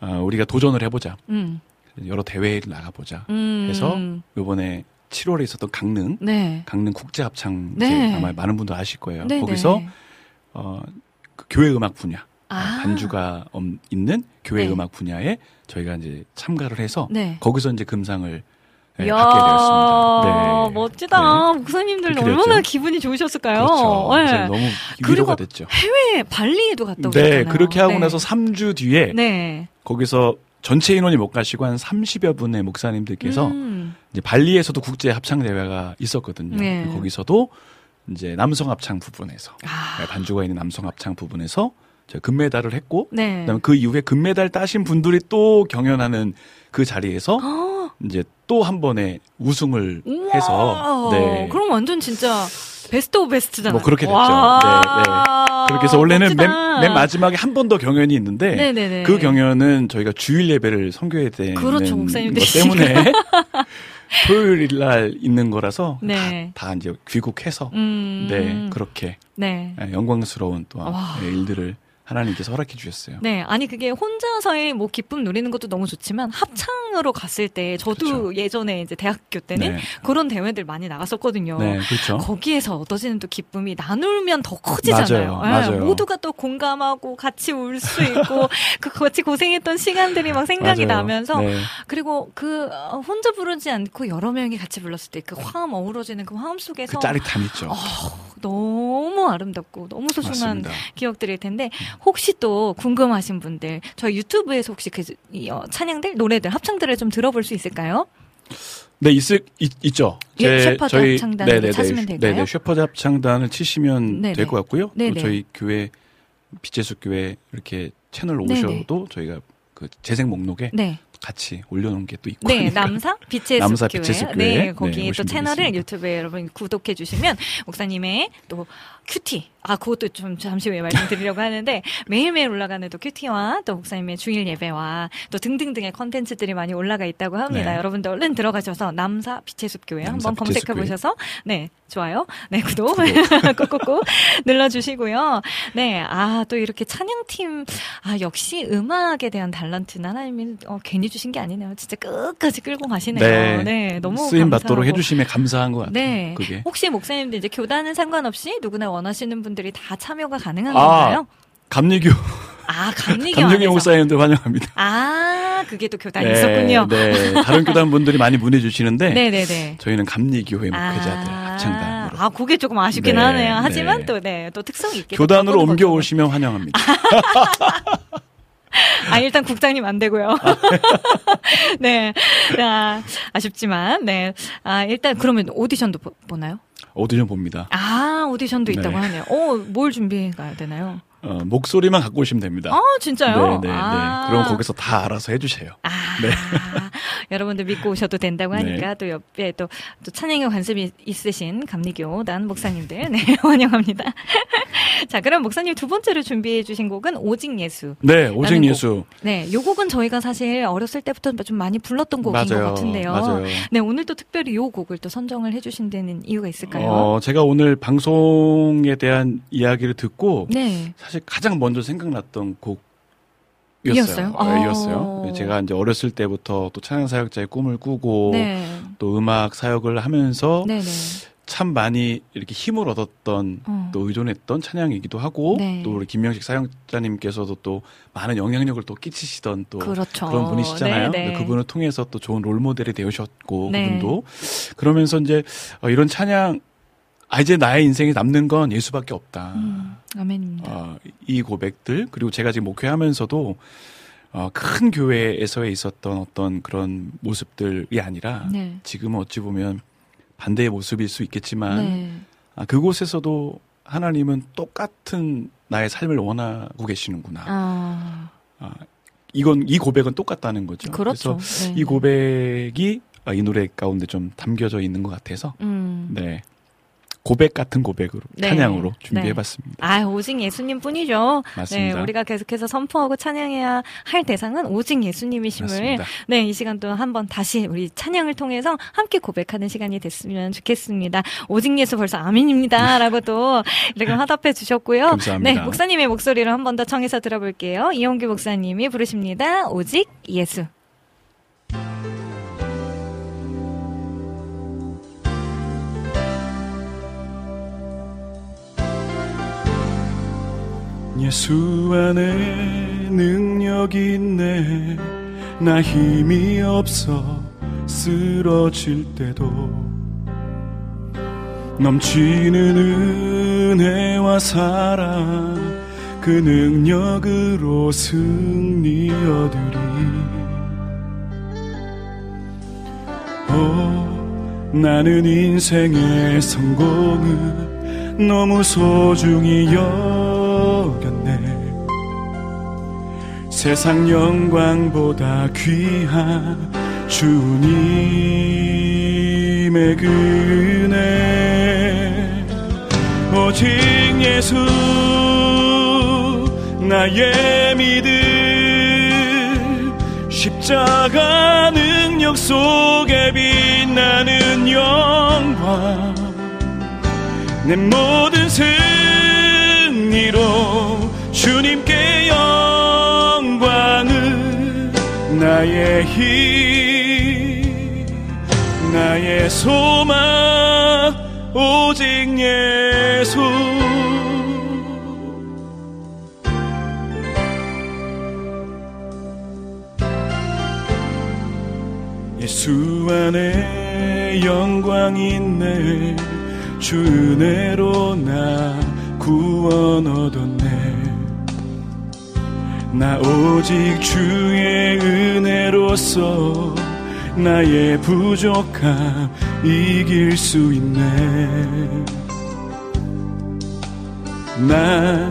아, 우리가 도전을 해보자. 음. 여러 대회를 나가보자. 음. 해서 이번에 7월에 있었던 강릉 네. 강릉 국제 합창제 네. 아마 많은 분들 아실 거예요. 네, 거기서 네. 어, 그 교회 음악 분야 아. 반주가 엄- 있는 교회 네. 음악 분야에 저희가 이제 참가를 해서 네. 거기서 이제 금상을 네, 이야, 받게 되었습니다. 네. 멋지다. 목사님들 그렇게 얼마나 됐죠. 기분이 좋으셨을까요? 그렇죠. 네. 너무 위로가 됐죠. 해외 발리에도 갔다 오셨잖아요. 네, 그렇게 하고 네. 나서 3주 뒤에 네. 거기서 전체 인원이 못 가시고 한 30여 분의 목사님들께서 음. 이제 발리에서도 국제 합창 대회가 있었거든요. 네. 거기서도 이제 남성 합창 부분에서 아. 네, 반주가 있는 남성 합창 부분에서 제가 금메달을 했고 네. 그다음에 그 이후에 금메달 따신 분들이 또 경연하는 그 자리에서 아, 이제 또 한 번에 우승을 우와. 해서 네. 그럼 완전 진짜 best of best잖아요. 뭐 그렇게 됐죠. 와. 그렇게 해서 원래는 맨. 맨 마지막에 한 번 더 경연이 있는데 네네네. 그 경연은 저희가 주일 예배를 섬겨야 되는 그렇죠, 때문에 토요일 날 있는 거라서 네. 다, 다 이제 귀국해서 음. 네 그렇게 네. 예, 영광스러운 또 와. 예, 일들을 하나님께서 허락해 주셨어요. 네, 아니 그게 혼자서의 뭐 기쁨 누리는 것도 너무 좋지만 합창으로 갔을 때 저도 그렇죠. 예전에 이제 대학교 때는 네. 그런 대회들 많이 나갔었거든요. 네, 그렇죠. 거기에서 얻어지는 또 기쁨이 나누면 더 커지잖아요. 맞아요, 맞아요. 모두가 또 공감하고 같이 울 수 있고 그 같이 고생했던 시간들이 막 생각이 맞아요. 나면서 네. 그리고 그 어, 혼자 부르지 않고 여러 명이 같이 불렀을 때 그 화음 어우러지는 그 화음 속에서 그 짜릿함 있죠. 어, 너무 아름답고 너무 소중한 맞습니다. 기억들일 텐데 혹시 또 궁금하신 분들 저희 유튜브에서 혹시 그 이, 어, 찬양들 노래들 합창들을 좀 들어볼 수 있을까요? 네, 있을, 있, 있죠. 예, 셰퍼드 합창단으로 찾으면 될까요? 네네, 셰퍼드 합창단을 치시면 네네. 될것 같고요. 네네. 또 저희 교회, 빛재수 교회 이렇게 채널 네네. 오셔도 저희가 그 재생 목록에 네. 같이 올려놓은 게 또 있고. 네, 남사 빛의 남사. 빛의. 네, 네, 거기 또 오시면 채널을. 유튜브에 여러분 구독해 주시면 목사님의 또 큐티. 아, 그것도 좀 잠시 후에 말씀드리려고 하는데 매일매일 올라가는 또 큐티와 또 목사님의 주일 예배와 또 등등등의 컨텐츠들이 많이 올라가 있다고 합니다. 네. 여러분들 얼른 들어가셔서 남사 빛의 숲 교회 남사 한번 검색해. 보셔서 네, 좋아요. 네, 구독 꾹꾹꾹 눌러 주시고요. 네, 아, 또 이렇게 찬양팀 아, 역시 음악에 대한 달란트는 하나님이 어, 괜히 주신 게 아니네요. 진짜 끝까지 끌고 가시네요. 네, 너무 쓰임 받도록 감사하고. 해주심에 감사한 것 같아요. 네. 그게. 혹시 목사님들 이제 교단은 상관없이 누구나 원하시는 분들이 다 참여가 가능한 아, 건가요? 감리교, 아, 감리교 감리교. 목사님들 환영합니다. 아, 그게 또 교단이 있었군요. 네, 다른 교단 분들이 많이 문의 주시는데 네, 네, 네. 저희는 감리교회 목회자들 합창단으로 아, 그게 조금 아쉽긴 네, 하네요. 하지만 네. 또, 네, 또 특성이 있겠죠. 교단으로 바꾸는 옮겨 거죠. 오시면 환영합니다. 아, 일단 국장님 안 되고요. 네. 아, 아쉽지만, 네. 아, 일단 그러면 오디션도 보, 보나요? 오디션 봅니다. 아, 오디션도 있다고 네. 하네요. 어, 뭘 준비해 가야 되나요? 어, 목소리만 갖고 오시면 됩니다. 아, 진짜요? 네, 네, 아. 네. 그럼 거기서 다 알아서 해주세요. 아, 여러분들 믿고 오셔도 된다고 하니까 또 옆에 또, 또 찬양에 관심이 있으신 감리교단 목사님들, 네, 환영합니다. 자, 그럼 목사님 두 번째로 준비해 주신 곡은 오직 예수. 네, 오직 곡. 예수. 네, 요 곡은 저희가 사실 어렸을 때부터 좀 많이 불렀던 곡인 것 맞아요. 같은데요. 맞아요. 네, 오늘 또 특별히 요 곡을 또 선정을 해 주신 데는 이유가 있을까요? 어, 제가 오늘 방송에 대한 이야기를 듣고 네. 사실 가장 먼저 생각났던 곡. 이었어요? 네, 이었어요. 네, 제가 이제 어렸을 때부터 또 찬양 사역자의 꿈을 꾸고 네. 또 음악 사역을 하면서 네네. 참 많이 이렇게 힘을 얻었던 어. 또 의존했던 찬양이기도 하고 네. 또 우리 김명식 사역자님께서도 또 많은 영향력을 또 끼치시던 또 그렇죠. 그런 분이시잖아요. 네네. 근데 그분을 통해서 또 좋은 롤 모델이 되셨고 네. 그분도 그러면서 이제 어, 이런 찬양 아 이제 나의 인생에 남는 건 예수밖에 없다. 음, 아멘입니다. 어, 이 고백들 그리고 제가 지금 목회하면서도 어, 큰 교회에서 있었던 어떤 그런 모습들이 아니라 네. 지금은 어찌 보면 반대의 모습일 수 있겠지만 네. 아, 그곳에서도 하나님은 똑같은 나의 삶을 원하고 계시는구나. 아, 아, 이건 이 고백은 똑같다는 거죠. 그렇죠. 그래서 네. 이 고백이 아, 이 노래 가운데 좀 담겨져 있는 것 같아서 음. 네 고백 같은 고백으로 네. 찬양으로 준비해봤습니다. 아, 오직 예수님 뿐이죠. 맞습니다. 네, 우리가 계속해서 선포하고 찬양해야 할 대상은 오직 예수님이심을 맞습니다. 네, 이 시간 또 한번 다시 우리 찬양을 통해서 함께 고백하는 시간이 됐으면 좋겠습니다. 오직 예수 벌써 아멘입니다. 라고 또 이렇게 화답해 주셨고요. 감사합니다. 네, 목사님의 목소리를 한 번 더 청해서 들어볼게요. 이용규 목사님이 부르십니다. 오직 예수. 예수 안에 능력이 있네. 나 힘이 없어 쓰러질 때도 넘치는 은혜와 사랑 그 능력으로 승리 얻으리. 오, 나는 인생의 성공을 너무 소중히 여 겼네. 세상 영광보다 귀한 주님의 그네. 오직 예수 나의 믿음. 십자가 능력 속에 빛나는 영광. 내 모든 승 리로 주님께 영광을 나의 힘 나의 소망 오직 예수. 예수 안에 영광이 있네 주 은혜로 나 구원 얻었네 나 오직 주의 은혜로서 나의 부족함 이길 수 있네. 나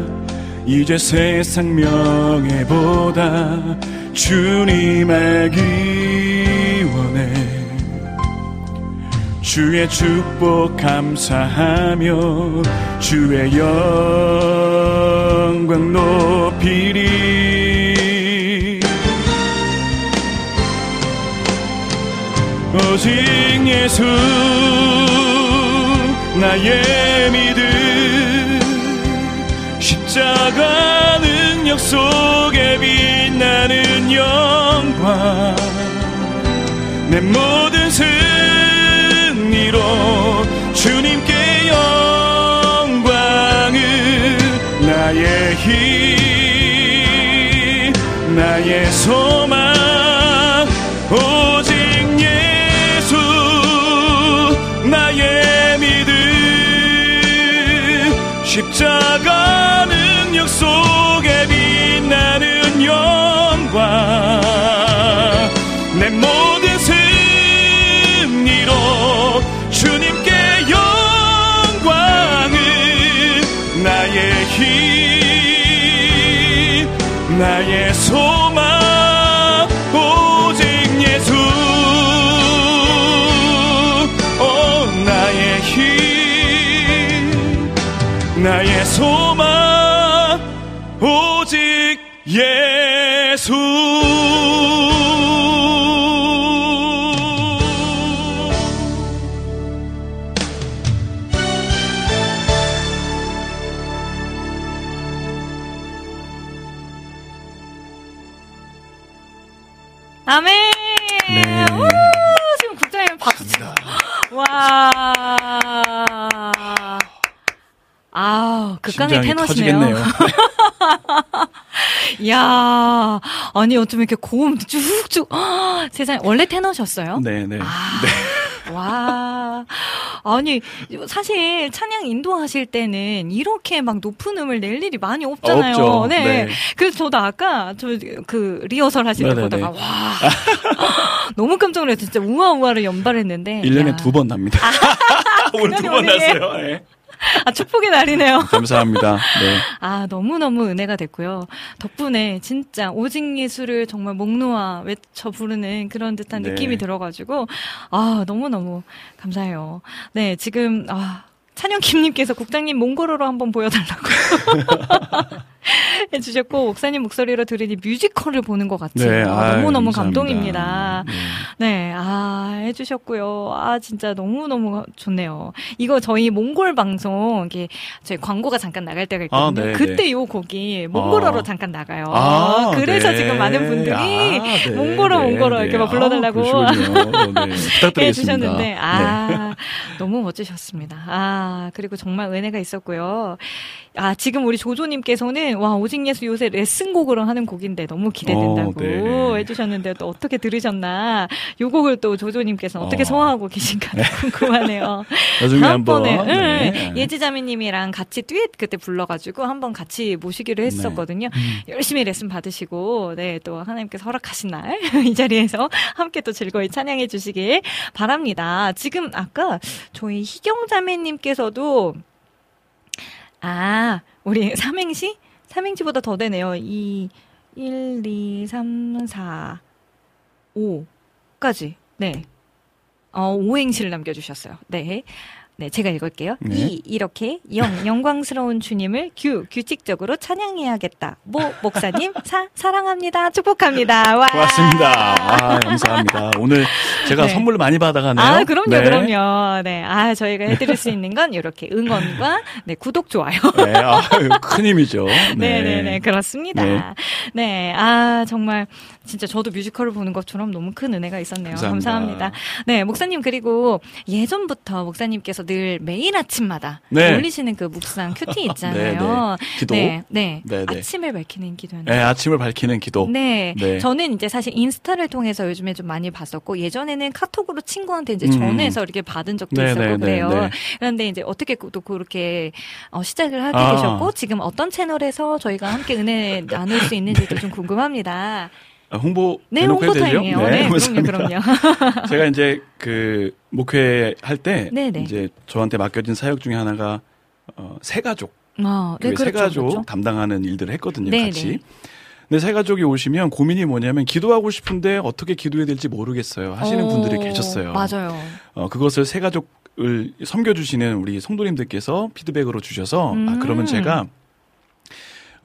이제 세상 명예보다 주님 알기 주의 축복 감사하며 주의 영광 높이리. 오직 예수 나의 믿음. 십자가 능력 속에 빛나는 영광. 내모 나의 힘 심장이 테너시네요. 이야, 아니, 어쩜 이렇게 고음 쭉쭉, 세상에, 원래 테너셨어요? 네, 네. 아, 와. 아니, 사실 찬양 인도하실 때는 이렇게 막 높은 음을 낼 일이 많이 없잖아요. 없죠. 네. 네. 그래서 저도 아까 저 그 리허설 하실 때 네네네. 보다가 와. 너무 깜짝 놀랐어요. 진짜 우아우아를 연발했는데. 1년에 야. 두번 납니다. 오늘 두 번? 났어요. 네. 아, 축복의 날이네요. 감사합니다. 네. 아, 너무너무 은혜가 됐고요. 덕분에 진짜 오직 예수를 정말 목 놓아 외쳐 부르는 그런 듯한 네. 느낌이 들어가지고, 아, 너무너무 감사해요. 네, 지금, 아, 찬영김님께서 국장님 몽골어로 한번 보여달라고 해주셨고, 목사님 목소리로 들으니 뮤지컬을 보는 것 같아요. 네, 아, 너무 너무 감사합니다. 감동입니다. 네. 네, 아, 해주셨고요. 아, 진짜 너무 너무 좋네요. 이거 저희 몽골 방송, 이게 저희 광고가 잠깐 나갈 때가 있거든요. 아, 네, 그때 네. 요 곡이 몽골어로 아. 잠깐 나가요. 아, 그래서 네. 지금 많은 분들이 아, 네, 몽골어, 네, 몽골어 네. 이렇게 막 아, 불러달라고. 부탁드리겠습니다. 해주셨는데, 네. 아, 너무 멋지셨습니다. 아, 그리고 정말 은혜가 있었고요. 아, 지금 우리 조조님께서는, 와, 오직 예수 요새 레슨곡으로 하는 곡인데 너무 기대된다고 어, 네. 해주셨는데 또 어떻게 들으셨나. 요 곡을 또 조조님께서 어떻게 어. 소화하고 계신가 궁금하네요. 나중에 한번 다음번에 네. 응, 예지자매님이랑 같이 듀엣 그때 불러가지고 한번 같이 모시기로 했었거든요. 음. 열심히 레슨 받으시고 네 또 하나님께서 허락하신 날 이 자리에서 함께 또 즐거이 찬양해 주시길 바랍니다. 지금 아까 저희 희경자매님께서도 아 우리 삼행시 삼행시보다 더 되네요. 이 1, 2, 3, 4, 5까지 네. 어, 오행시를 남겨주셨어요. 네. 네, 제가 읽을게요. 네. 이, 이렇게 영, 영광스러운 주님을 규, 규칙적으로 찬양해야겠다. 모, 목사님, 사, 사랑합니다. 축복합니다. 와. 고맙습니다. 아, 감사합니다. 오늘 제가 네. 선물 많이 받아가네요. 아, 그럼요, 네. 그럼요. 네. 아, 저희가 해드릴 수 있는 건 이렇게 응원과, 네, 구독, 좋아요. 네, 아유, 큰 힘이죠. 네, 네, 네, 그렇습니다. 네. 네. 아, 정말, 진짜 저도 뮤지컬을 보는 것처럼 너무 큰 은혜가 있었네요. 감사합니다. 감사합니다. 네, 목사님, 그리고 예전부터 목사님께서 늘 매일 아침마다 네. 올리시는 그 묵상 큐티 있잖아요. 네, 네. 기도. 네, 네. 네, 네. 아침을 밝히는 기도는. 네, 아침을 밝히는 기도. 네. 네. 저는 이제 사실 인스타를 통해서 요즘에 좀 많이 봤었고 예전에는 카톡으로 친구한테 이제 음. 전해서 이렇게 받은 적도 네, 있었고 네, 네, 그래요. 네. 그런데 이제 어떻게 또 그렇게 어, 시작을 하게 아. 되셨고 지금 어떤 채널에서 저희가 함께 은혜 나눌 수 있는지도 좀 궁금합니다. 아, 홍보 네, 홍보? 타임이에요. 네, 그럼요, 감사합니다. 그럼요. 제가 이제 그 목회 할때 네, 네. 이제 저한테 맡겨진 사역 중에 하나가 어, 새 가족, 어, 네, 교회 새 그렇죠, 가족 그렇죠. 담당하는 일들을 했거든요, 네, 같이. 네. 근데 새 가족이 오시면 고민이 뭐냐면 기도하고 싶은데 어떻게 기도해야 될지 모르겠어요. 하시는 어, 분들이 계셨어요. 맞아요. 어, 그것을 새 가족을 섬겨 주시는 우리 성도님들께서 피드백으로 주셔서 아 음. 그러면 제가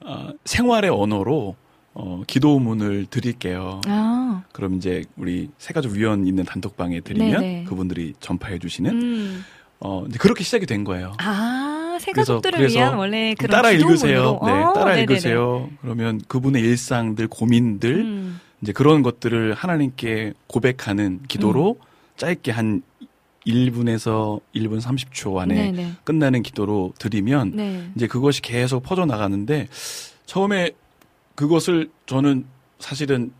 어, 생활의 언어로 어, 기도문을 드릴게요. 아, 그럼 이제 우리 새가족 위원 있는 단톡방에 드리면 네네. 그분들이 전파해 주시는 음. 어 이제 그렇게 시작이 된 거예요. 아, 새 그래서- 가족들을 그래서 위한 원래 그런 따라. 읽으세요. 네, 어, 따라 네네네. 읽으세요. 그러면 그분의 일상들, 고민들, 음. 이제 그런 것들을 하나님께 고백하는 기도로 음. 짧게 한 1분에서 1분 30초 안에 네네. 끝나는 기도로 드리면 네. 이제 그것이 계속 퍼져 나가는데 처음에 그것을 저는 사실은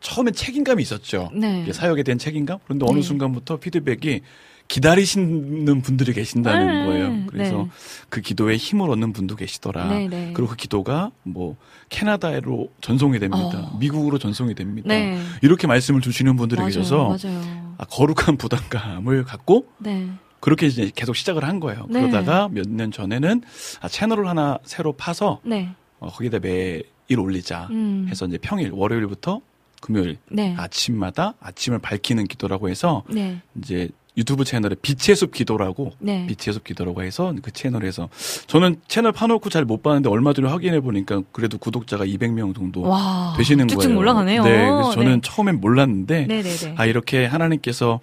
처음엔 책임감이 있었죠. 네. 사역에 대한 책임감? 그런데 어느 네. 순간부터 피드백이 기다리시는 분들이 계신다는 네, 거예요. 그래서 네. 그 기도에 힘을 얻는 분도 계시더라. 네, 네. 그리고 그 기도가 뭐 캐나다로 전송이 됩니다. 어. 미국으로 전송이 됩니다. 네. 이렇게 말씀을 주시는 분들이 맞아요, 계셔서 맞아요. 아, 거룩한 부담감을 갖고 네. 그렇게 이제 계속 시작을 한 거예요. 네. 그러다가 몇 년 전에는 아, 채널을 하나 새로 파서 네. 어, 거기다 매 일 올리자 음. 해서 이제 평일 월요일부터 금요일 네. 아침마다 아침을 밝히는 기도라고 해서 네. 이제 유튜브 채널에 빛의 숲 기도라고 네. 빛의 숲 기도라고 해서 그 채널에서 저는 채널 파놓고 잘 못 봤는데 얼마 전에 확인해 보니까 그래도 구독자가 200명 정도 와. 되시는 쭉쭉 거예요. 올라가네요. 네, 그래서 저는 네. 처음엔 몰랐는데 네네네. 아 이렇게 하나님께서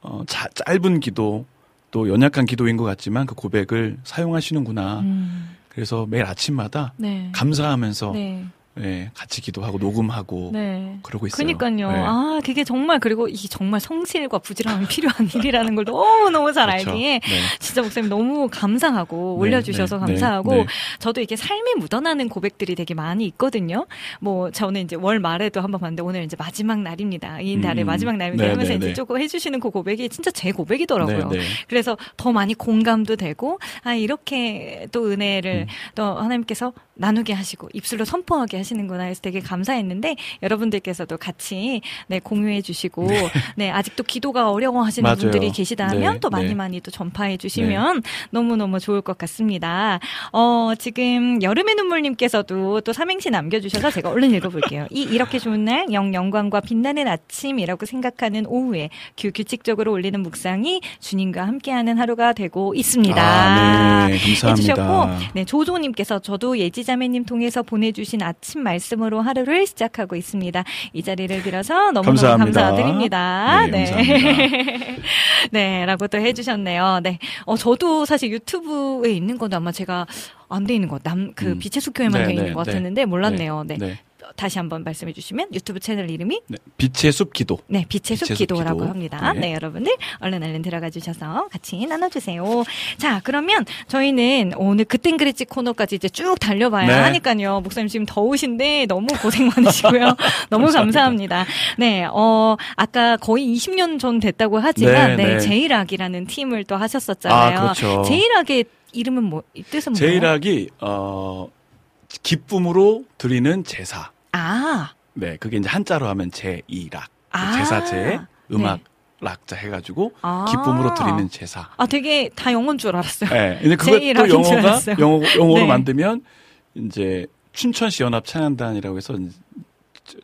어, 자, 짧은 기도 또 연약한 기도인 것 같지만 그 고백을 사용하시는구나. 음. 그래서 매일 아침마다 네. 감사하면서 네. 예, 같이 기도하고 녹음하고 네. 그러고 있어요. 그니까요. 네. 아, 그게 정말, 그리고 이게 정말 성실과 부지런함이 필요한 일이라는 걸 너무 너무 잘 그렇죠. 알기에 네. 진짜 목사님 너무 감사하고 네, 올려주셔서 네, 감사하고 네, 네. 저도 이게 삶에 묻어나는 고백들이 되게 많이 있거든요. 뭐 저는 이제 월 말에도 한번 봤는데 오늘 이제 마지막 날입니다. 이 달의 음, 마지막 날입니다. 네, 하면서 네, 이제 네. 조금 해주시는 그 고백이 진짜 제 고백이더라고요. 네, 네. 그래서 더 많이 공감도 되고 아 이렇게 또 은혜를 음. 또 하나님께서 나누게 하시고 입술로 선포하게 하시는구나 해서 되게 감사했는데 여러분들께서도 같이 네 공유해 주시고 네, 아직도 기도가 어려워하시는 맞아요. 분들이 계시다면 네, 또 많이 네. 많이 또 전파해 주시면 너무 너무 좋을 것 같습니다. 어 지금 여름의 눈물님께서도 또 삼행시 남겨주셔서 제가 얼른 읽어볼게요. 이 이렇게 좋은 날 영 영광과 빛나는 아침이라고 생각하는 오후에 규 규칙적으로 올리는 묵상이 주님과 함께하는 하루가 되고 있습니다. 아, 네, 감사합니다. 해주셨고, 네, 조조님께서 저도 예지자매님 통해서 보내주신 아침 말씀으로 하루를 시작하고 있습니다. 이 자리를 빌어서 너무너무 감사합니다. 감사드립니다. 네, 감사합니다. 네, 라고 또 해주셨네요. 네. 어, 저도 사실 유튜브에 있는 건데 아마 제가 안 돼 있는 것, 남, 그 음. 빛의 숲교회만 네, 돼 있는 네, 것 네. 같았는데 몰랐네요. 네. 네. 다시 한번 말씀해 주시면 유튜브 채널 이름이 네. 빛의 숲 기도. 네, 빛의 숲 빛의 숲 기도라고 기도. 합니다. 네. 네. 여러분들 얼른 얼른 들어가 주셔서 같이 나눠 주세요. 자, 그러면 저희는 오늘 그땐 그랬지 코너까지 이제 쭉 달려봐야 네. 하니까요. 목사님 지금 더우신데 너무 고생 많으시고요. 너무 감사합니다. 네, 어, 아까 거의 20년 전 됐다고 하지만 네, 네, 네. 제일학이라는 팀을 또 하셨었잖아요. 아, 그렇죠. 제일학의 이름은 뭐, 이 뜻은 뭐예요? 제일학이 어 기쁨으로 드리는 제사. 아, 네, 그게 이제 한자로 하면 제이락. 아. 제사제, 음악, 네. 락자 해가지고 아. 기쁨으로 드리는 제사. 아, 되게 다 영어인 줄 알았어요. 네, 근데 그것도 영어가. 영어 영어로 네. 만들면 이제 춘천시 연합 찬양단이라고 해서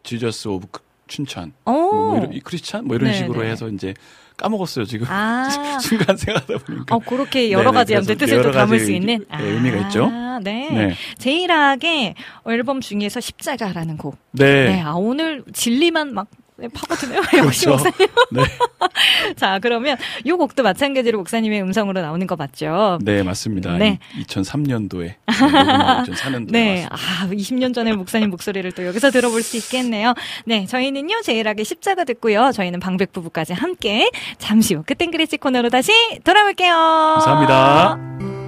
Jesus of 춘천, 오. 뭐, 뭐 이런 이 크리스찬 뭐 이런 네, 식으로 네. 해서 이제 까먹었어요 지금 아. 순간 생각하다 보니까. 어, 그렇게 여러 네네, 가지 그래서 뜻을 또 담을 수 있는 예, 의미가 있죠. 네. 네, 제이락의 앨범 중에서 십자가라는 곡. 네, 네. 아, 오늘 진리만 막 네, 파고드네요. 역시 그렇죠. 목사님. 네, 자, 그러면 이 곡도 마찬가지로 목사님의 음성으로 나오는 거 맞죠? 네 맞습니다. 네. 2003년도에 녹음을 사는 네. 아, 20년 전의 목사님 목소리를 또 여기서 들어볼 수 있겠네요. 네. 저희는요, 제일하게 십자가 듣고요. 저희는 방백부부까지 함께 잠시 후 그땐 그리지 코너로 다시 돌아올게요. 감사합니다.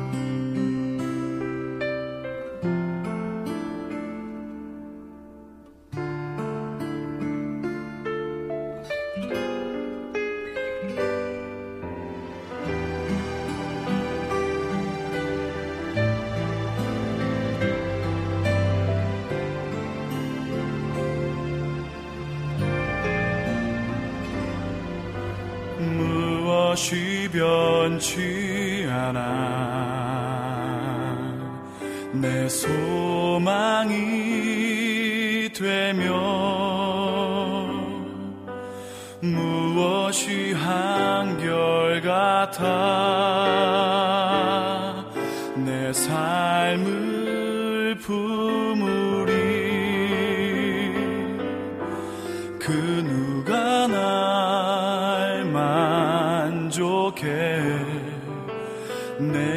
무엇이 변치 않아 내 소망이 되며 무엇이 한결같아 내 삶을 품으 내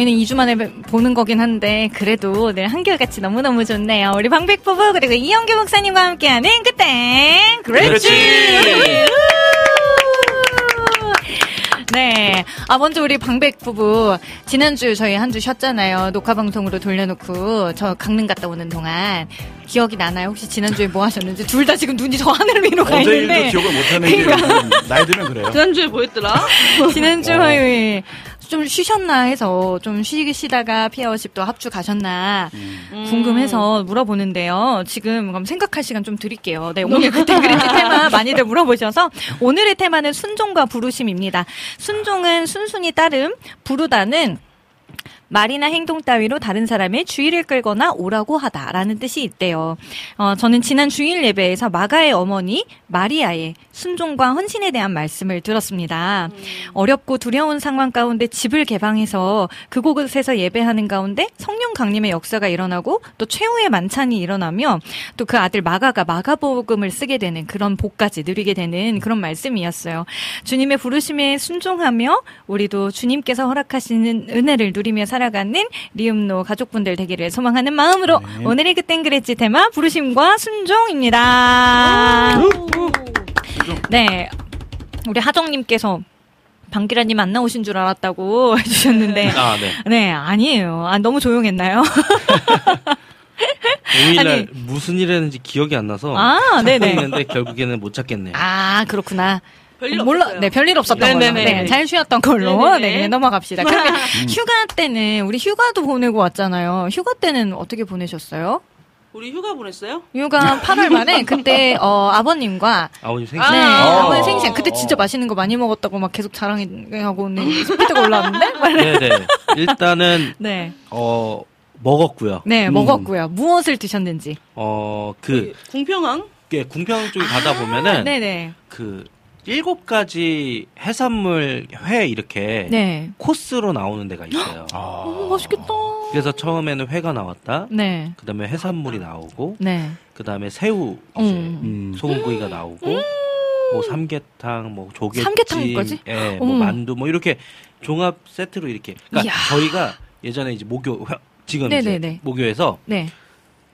저희는 2주 만에 보는 거긴 한데, 그래도 늘 한결같이 너무너무 좋네요. 우리 방백 부부, 그리고 이영규 목사님과 함께하는 그땐, 그렇지! 네. 아, 먼저 우리 방백 부부, 지난주 저희 한 주 쉬었잖아요. 녹화방송으로 돌려놓고, 저 강릉 갔다 오는 동안. 기억이 나나요? 혹시 지난주에 뭐 하셨는지? 둘 다 지금 눈이 저 하늘 위로 가 있는데. 일도 기억을 못하는 게 나이 들면 그래요. 지난주에 뭐 했더라? 지난주 어. 화요일 좀 쉬셨나 해서 좀 쉬시다가 피아워십도 합주 가셨나 음. 궁금해서 물어보는데요. 지금 그럼 생각할 시간 좀 드릴게요. 네, 오늘 그때 그랬지 테마 많이들 물어보셔서 오늘의 테마는 순종과 부르심입니다. 순종은 순순히 따름, 부르다는 말이나 행동 따위로 다른 사람의 주의를 끌거나 오라고 하다라는 뜻이 있대요. 어, 저는 지난 주일 예배에서 마가의 어머니 마리아의 순종과 헌신에 대한 말씀을 들었습니다. 어렵고 두려운 상황 가운데 집을 개방해서 그곳에서 예배하는 가운데 성령 강림의 역사가 일어나고 또 최후의 만찬이 일어나며 또 그 아들 마가가 마가복음을 쓰게 되는 그런 복까지 누리게 되는 그런 말씀이었어요. 주님의 부르심에 순종하며 우리도 주님께서 허락하시는 은혜를 누리며 살 아가는 리움노 가족분들 되기를 소망하는 마음으로 네. 오늘의 그땐 그랬지 테마 부르심과 순종입니다. 네. 우리 하정님께서 방기라님 안 나오신 줄 알았다고 해주셨는데. 아, 네. 네, 아니에요. 아, 너무 조용했나요? 5일날 아니. 무슨 일 했는지 기억이 안 나서 아, 찾고 네네. 있는데 결국에는 못 찾겠네요. 아, 그렇구나. 별일 몰라, 없었어요. 네, 별일 없었던 걸로. 네네네. 네, 잘 쉬었던 걸로. 네네네. 네, 넘어갑시다. 그러면 휴가 때는, 우리 휴가도 보내고 왔잖아요. 휴가 때는 어떻게 보내셨어요? 우리 휴가 보냈어요? 휴가 8월 말에 그때, 어, 아버님과 아버님 생신. 네, 아. 아버님 생신. 그때 진짜 맛있는 거 많이 먹었다고 막 계속 자랑하고 있는 스피드가 올라왔는데? 네네. 일단은 네. 어 먹었고요. 네, 음. 먹었고요. 무엇을 드셨는지. 어그 궁평항? 예, 궁평 쪽에 가다 보면은 네네. 그 일곱 가지 해산물 회 이렇게 네. 코스로 나오는 데가 있어요. 아. 어, 맛있겠다. 그래서 처음에는 회가 나왔다. 네. 그다음에 해산물이 나오고 네. 그다음에 새우 이제 음. 음. 소금구이가 나오고 뭐 삼계탕 뭐 조개찜 삼계탕까지? 예, 뭐. 만두 뭐 이렇게 종합 세트로 이렇게 그러니까. 저희가 예전에 이제 회- 지금 네네네. 이제 모교에서 네.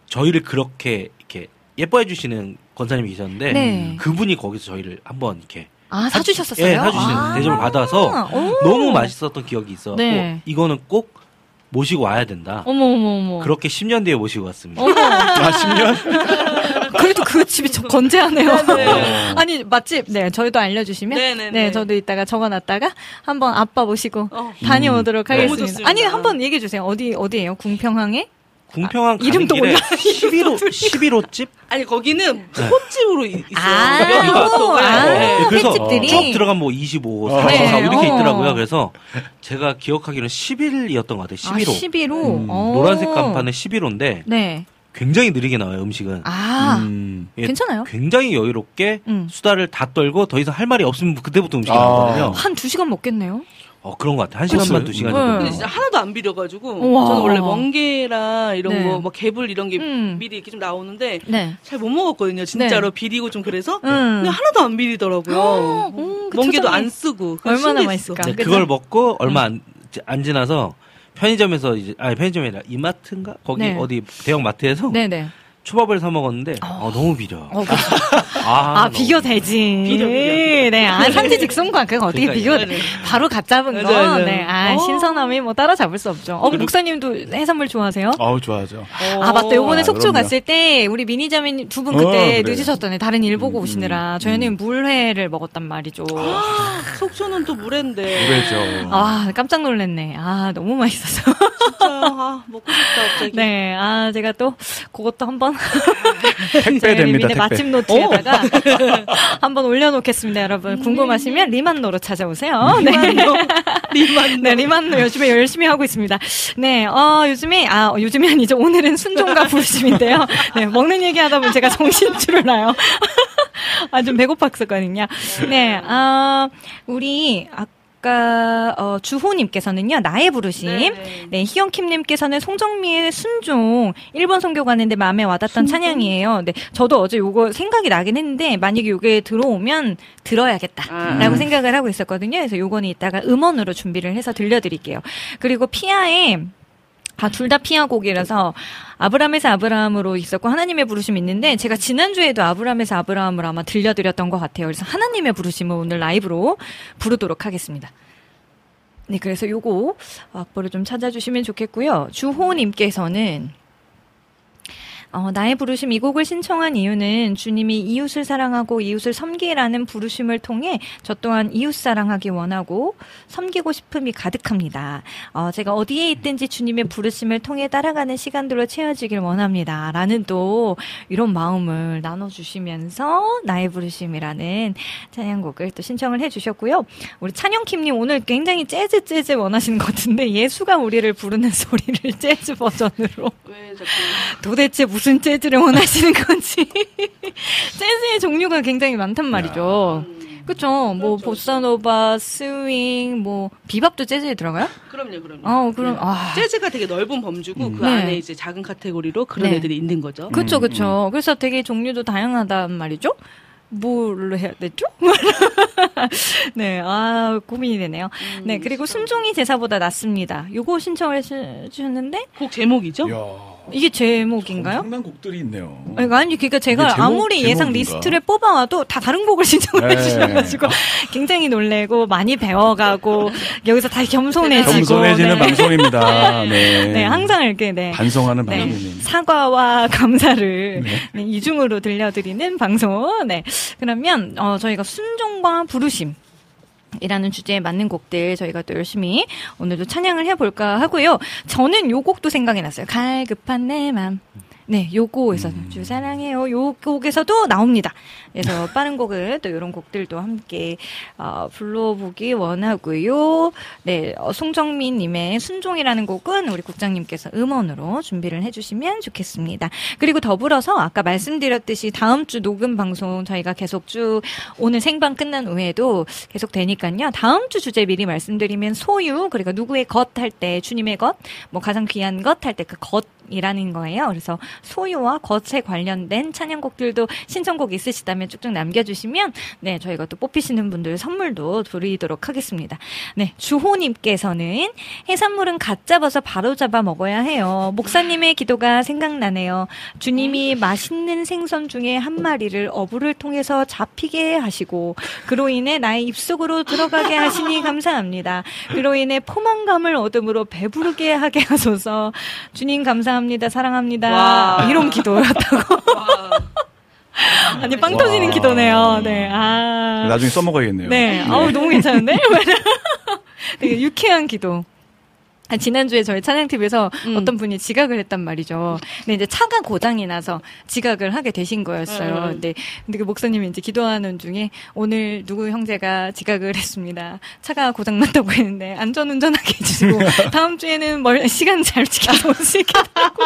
저희를 그렇게 이렇게 예뻐해 주시는 권사님이 계셨는데 네. 그분이 거기서 저희를 한번 이렇게 아, 사주셨었어요? 예, 사주시는 아. 대접을 받아서 오. 너무 맛있었던 기억이 있어. 네. 이거는 꼭 모시고 와야 된다. 어머, 어머, 어머. 그렇게 10년 뒤에 모시고 왔습니다. 어머. 아, 10년? 그래도 그 집이 저 건재하네요. 네. 아니, 맛집, 네, 저희도 알려주시면. 네네네. 네, 저도 이따가 적어놨다가 한번 아빠 모시고 어. 다녀오도록 음. 하겠습니다. 아니, 한번 얘기해 주세요. 어디, 어디예요? 궁평항에? 궁평항 가는 이름도 길에 몰라. 11호 11호 집 아니 거기는 횟집으로 이- 있어요. 아, 또. 아. 네. 네, 그래서 횟집들이? 쭉 들어가면 뭐 25, 어. 44 네, 이렇게 어. 있더라고요. 그래서 제가 기억하기로는 11이었던 것 같아요. 11호. 아, 11호. 음, 어. 노란색 간판에 11호인데 네. 굉장히 느리게 나와요, 음식은. 아, 음. 예, 괜찮아요? 굉장히 여유롭게 음. 수다를 다 떨고 더 이상 할 말이 없으면 그때부터 음식이 아. 나오거든요. 한 두 시간 먹겠네요. 어, 그런 것 같아요. 한 시간 그치? 반, 두 시간 네. 정도. 근데 진짜 하나도 안 비려가지고 우와. 저는 원래 멍게랑 이런 네. 거, 뭐 개불 이런 게 음. 미리 이렇게 좀 나오는데 네. 잘못 먹었거든요. 진짜로 비리고 좀 그래서. 음. 근데 하나도 안 비리더라고요. 음, 그 멍게도 안 쓰고. 얼마나. 맛있을까? 네? 그걸 먹고 얼마 안, 안 지나서 편의점에서 이제 아니 편의점이 아니라 이마트인가 거기 네. 어디 대형 마트에서 네네. 초밥을 사 먹었는데 어, 너무 비려. 어, 그쵸. 아, 아, 너무 비교되지. 비교, 비교. 네, 아, 산지 직송과 그거 어떻게. 비교, 네, 네. 바로 갓 잡은 거. 맞아요, 맞아요. 네, 아, 어. 신선함이 뭐 따라잡을 수 없죠. 어, 그리고- 목사님도 해산물 좋아하세요? 어우, 좋아하죠. 아, 맞다. 요번에 아, 속초 그럼요. 갔을 때, 우리 미니자매님 두분 어, 그때 그래. 늦으셨던데, 다른 일 보고 음, 오시느라. 음, 저희는 물회를 먹었단 말이죠. 속초는 또 물회인데. 그렇죠. 아, 깜짝 놀랐네. 아, 너무 맛있어서. 진짜 아, 먹고 싶다 갑자기. 네, 아, 제가 또, 그것도 한번. 택배 저희 됩니다, 리민의 택배. 마침 노트에다가 한번 올려놓겠습니다, 여러분. 궁금하시면 리음노로 찾아오세요. 네. 리만. 네, 리음노 요즘에 열심히 하고 있습니다. 네, 어, 요즘에, 아, 어, 요즘이 아니죠. 오늘은 순종과 부르심인데요. 네, 먹는 얘기 하다 보면 제가 정신줄을 놔요. 아, 좀 배고팠었거든요. 네, 아, 우리, 아까, 어, 주호님께서는요, 나의 부르심. 네네. 네, 희영킴님께서는 송정미의 순종 1번 선교 가는데 마음에 와닿던 찬양이에요. 네, 저도 어제 요거 생각이 나긴 했는데 만약에 요게 들어오면 들어야겠다라고 아. 생각을 하고 있었거든요. 그래서 요거는 이따가 음원으로 준비를 해서 들려드릴게요. 그리고 피아의 아, 둘다 피아 곡이라서 아브라함에서 아브라함으로 있었고 하나님의 부르심이 있는데 제가 지난주에도 아브라함에서 아브라함을 아마 들려드렸던 것 같아요. 그래서 하나님의 부르심을 오늘 라이브로 부르도록 하겠습니다. 네, 그래서 요거 악보를 좀 찾아주시면 좋겠고요. 주호님께서는 어, 나의 부르심 이 곡을 신청한 이유는 주님이 이웃을 사랑하고 이웃을 섬기라는 부르심을 통해 저 또한 이웃 사랑하기 원하고 섬기고 싶음이 가득합니다. 어, 제가 어디에 있든지 주님의 부르심을 통해 따라가는 시간들로 채워지길 원합니다. 라는 또 이런 마음을 나눠주시면서 나의 부르심이라는 찬양곡을 또 신청을 해주셨고요. 우리 찬영킴님 오늘 굉장히 재즈 재즈 원하시는 것 같은데 예수가 우리를 부르는 소리를 재즈 버전으로 왜 자꾸 도대체 무슨 재즈를 원하시는 건지 재즈의 종류가 굉장히 많단 말이죠. 그쵸? 뭐 그렇죠. 보사노바, 스윙, 뭐 비밥도 재즈에 들어가요? 그럼요, 그럼요. 어, 그럼 네. 아. 재즈가 되게 넓은 범주고 그 네. 안에 이제 작은 카테고리로 그런 네. 애들이 있는 거죠. 그쵸, 음, 그쵸. 그래서 되게 종류도 다양하단 말이죠? 뭘로 해야 되죠? 네, 아, 고민이 되네요. 음, 네, 그리고 순종이 제사보다 낫습니다. 요거 신청을 해주- 해주셨는데, 곡 제목이죠? 이야, 이게 제목인가요? 상당 곡들이 있네요. 아니, 아니, 그러니까 제가 제목- 아무리 예상 제목인가? 리스트를 뽑아와도 다 다른 곡을 신청을 네. 해주셔가지고 굉장히 놀래고 많이 배워가고 여기서 다시 겸손해지고 겸손해지는 네. 방송입니다. 네. 네, 항상 이렇게 네. 반성하는 네, 방송입니다. 사과와 감사를 네, 이중으로 들려드리는 방송. 네. 그러면 어, 저희가 순종과 부르심. 이라는 주제에 맞는 곡들 저희가 또 열심히 오늘도 찬양을 해볼까 하고요. 저는 요 곡도 생각이 났어요. 갈급한 내 맘. 네, 요거에서 주 사랑해요. 요 곡에서도 나옵니다. 그래서 빠른 곡을 또 이런 곡들도 함께 어, 불러보기 원하고요. 네, 어, 송정민님의 순종이라는 곡은 우리 국장님께서 음원으로 준비를 해주시면 좋겠습니다. 그리고 더불어서 아까 말씀드렸듯이 다음 주 녹음 방송 저희가 계속 쭉 오늘 생방 끝난 후에도 계속 되니까요. 다음 주 주제 미리 말씀드리면 소유 그리고 누구의 것 할 때 주님의 것, 뭐 가장 귀한 것 할 때 그 것. 이라는 거예요. 그래서 소유와 것에 관련된 찬양곡들도 신청곡 있으시다면 쭉쭉 남겨주시면 네 저희가 또 뽑히시는 분들 선물도 드리도록 하겠습니다. 네 주호님께서는 해산물은 갓 잡아서 바로 잡아 먹어야 해요. 목사님의 기도가 생각나네요. 주님이 맛있는 생선 중에 한 마리를 어부를 통해서 잡히게 하시고 그로 인해 나의 입속으로 들어가게 하시니 감사합니다. 그로 인해 포만감을 얻음으로 배부르게 하게 하소서. 주님 감사합니다. 사랑합니다. 와. 이런 기도였다고. 아니 빵 터지는 와. 기도네요. 네. 아. 나중에 써먹어야겠네요. 네. 아우 너무 괜찮은데? 되게 유쾌한 기도. 아, 지난주에 저희 찬양TV에서 음. 어떤 분이 지각을 했단 말이죠. 근데 이제 차가 고장이 나서 지각을 하게 되신 거였어요. 음. 근데, 근데 그 목사님이 이제 기도하는 중에 오늘 누구 형제가 지각을 했습니다. 차가 고장났다고 했는데 안전운전하게 해주시고 다음 주에는 멀, 시간 잘 지켜서 오시게 하고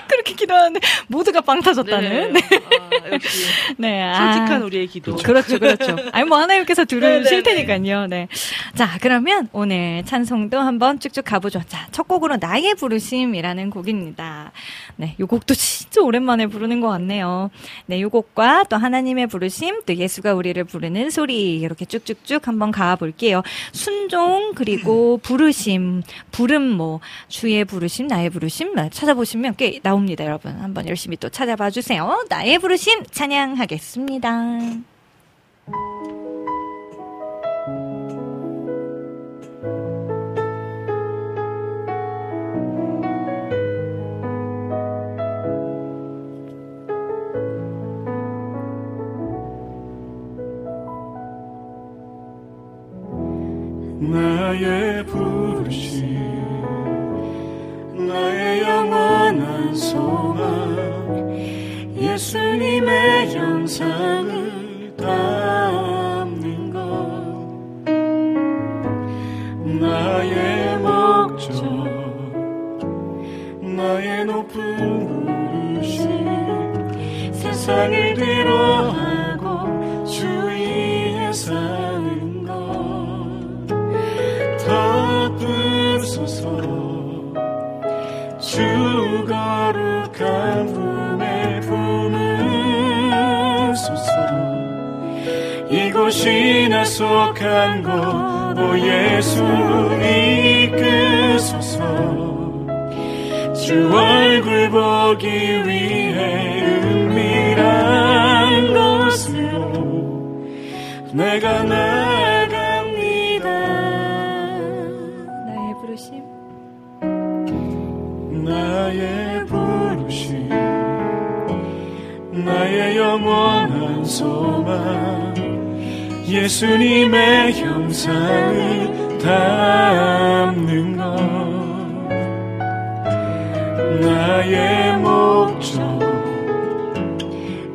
그렇게 기도하는데 모두가 빵 터졌다는. 네. 아, 역시 네. 아. 솔직한 우리의 기도. 그렇죠, 그렇죠. 아니, 뭐, 하나님께서 들으실 네네네. 테니까요. 네. 자, 그러면 오늘 찬송도 한번 쭉쭉 가보죠. 자, 첫 곡으로 나의 부르심이라는 곡입니다. 네, 요 곡도 진짜 오랜만에 부르는 것 같네요. 네, 요 곡과 또 하나님의 부르심, 또 예수가 우리를 부르는 소리, 이렇게 쭉쭉쭉 한번 가볼게요. 순종, 그리고 부르심, 부름모, 주의 부르심, 나의 부르심, 찾아보시면 꽤 나옵니다, 여러분. 한번 열심히 또 찾아봐 주세요. 나의 부르심 찬양하겠습니다. 나의 부르심 나의 영원한 소망. 예수님의 영상을 담는 것. 나의 목적 나의 높은 부르심 세상을 뒤로하고 주 위에 사 거룩한 품에 품으소서. 이곳이 나 속한 곳오 예수 이끄소서. 주 얼굴 보기 위해 은밀한 곳으로 내가 나갑니다. 나의 부르심. 나의 나의 영원한 소망. 예수님의 형상을 담는 것. 나의 목적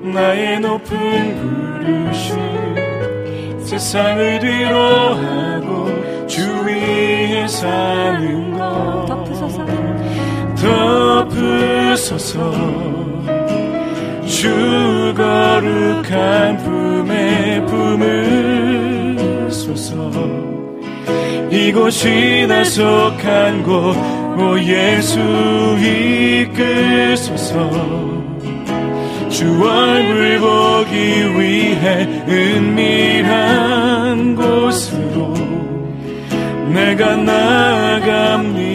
나의 높은 부르심. 세상을 뒤로하고 주위에 사는 것. 덮으소서. 덮으소서 주 거룩한 품에 품으소서 이곳이 나 속한 곳오 예수 이끄소서 주 얼굴 보기 위해 은밀한 곳으로 내가 나아갑니다.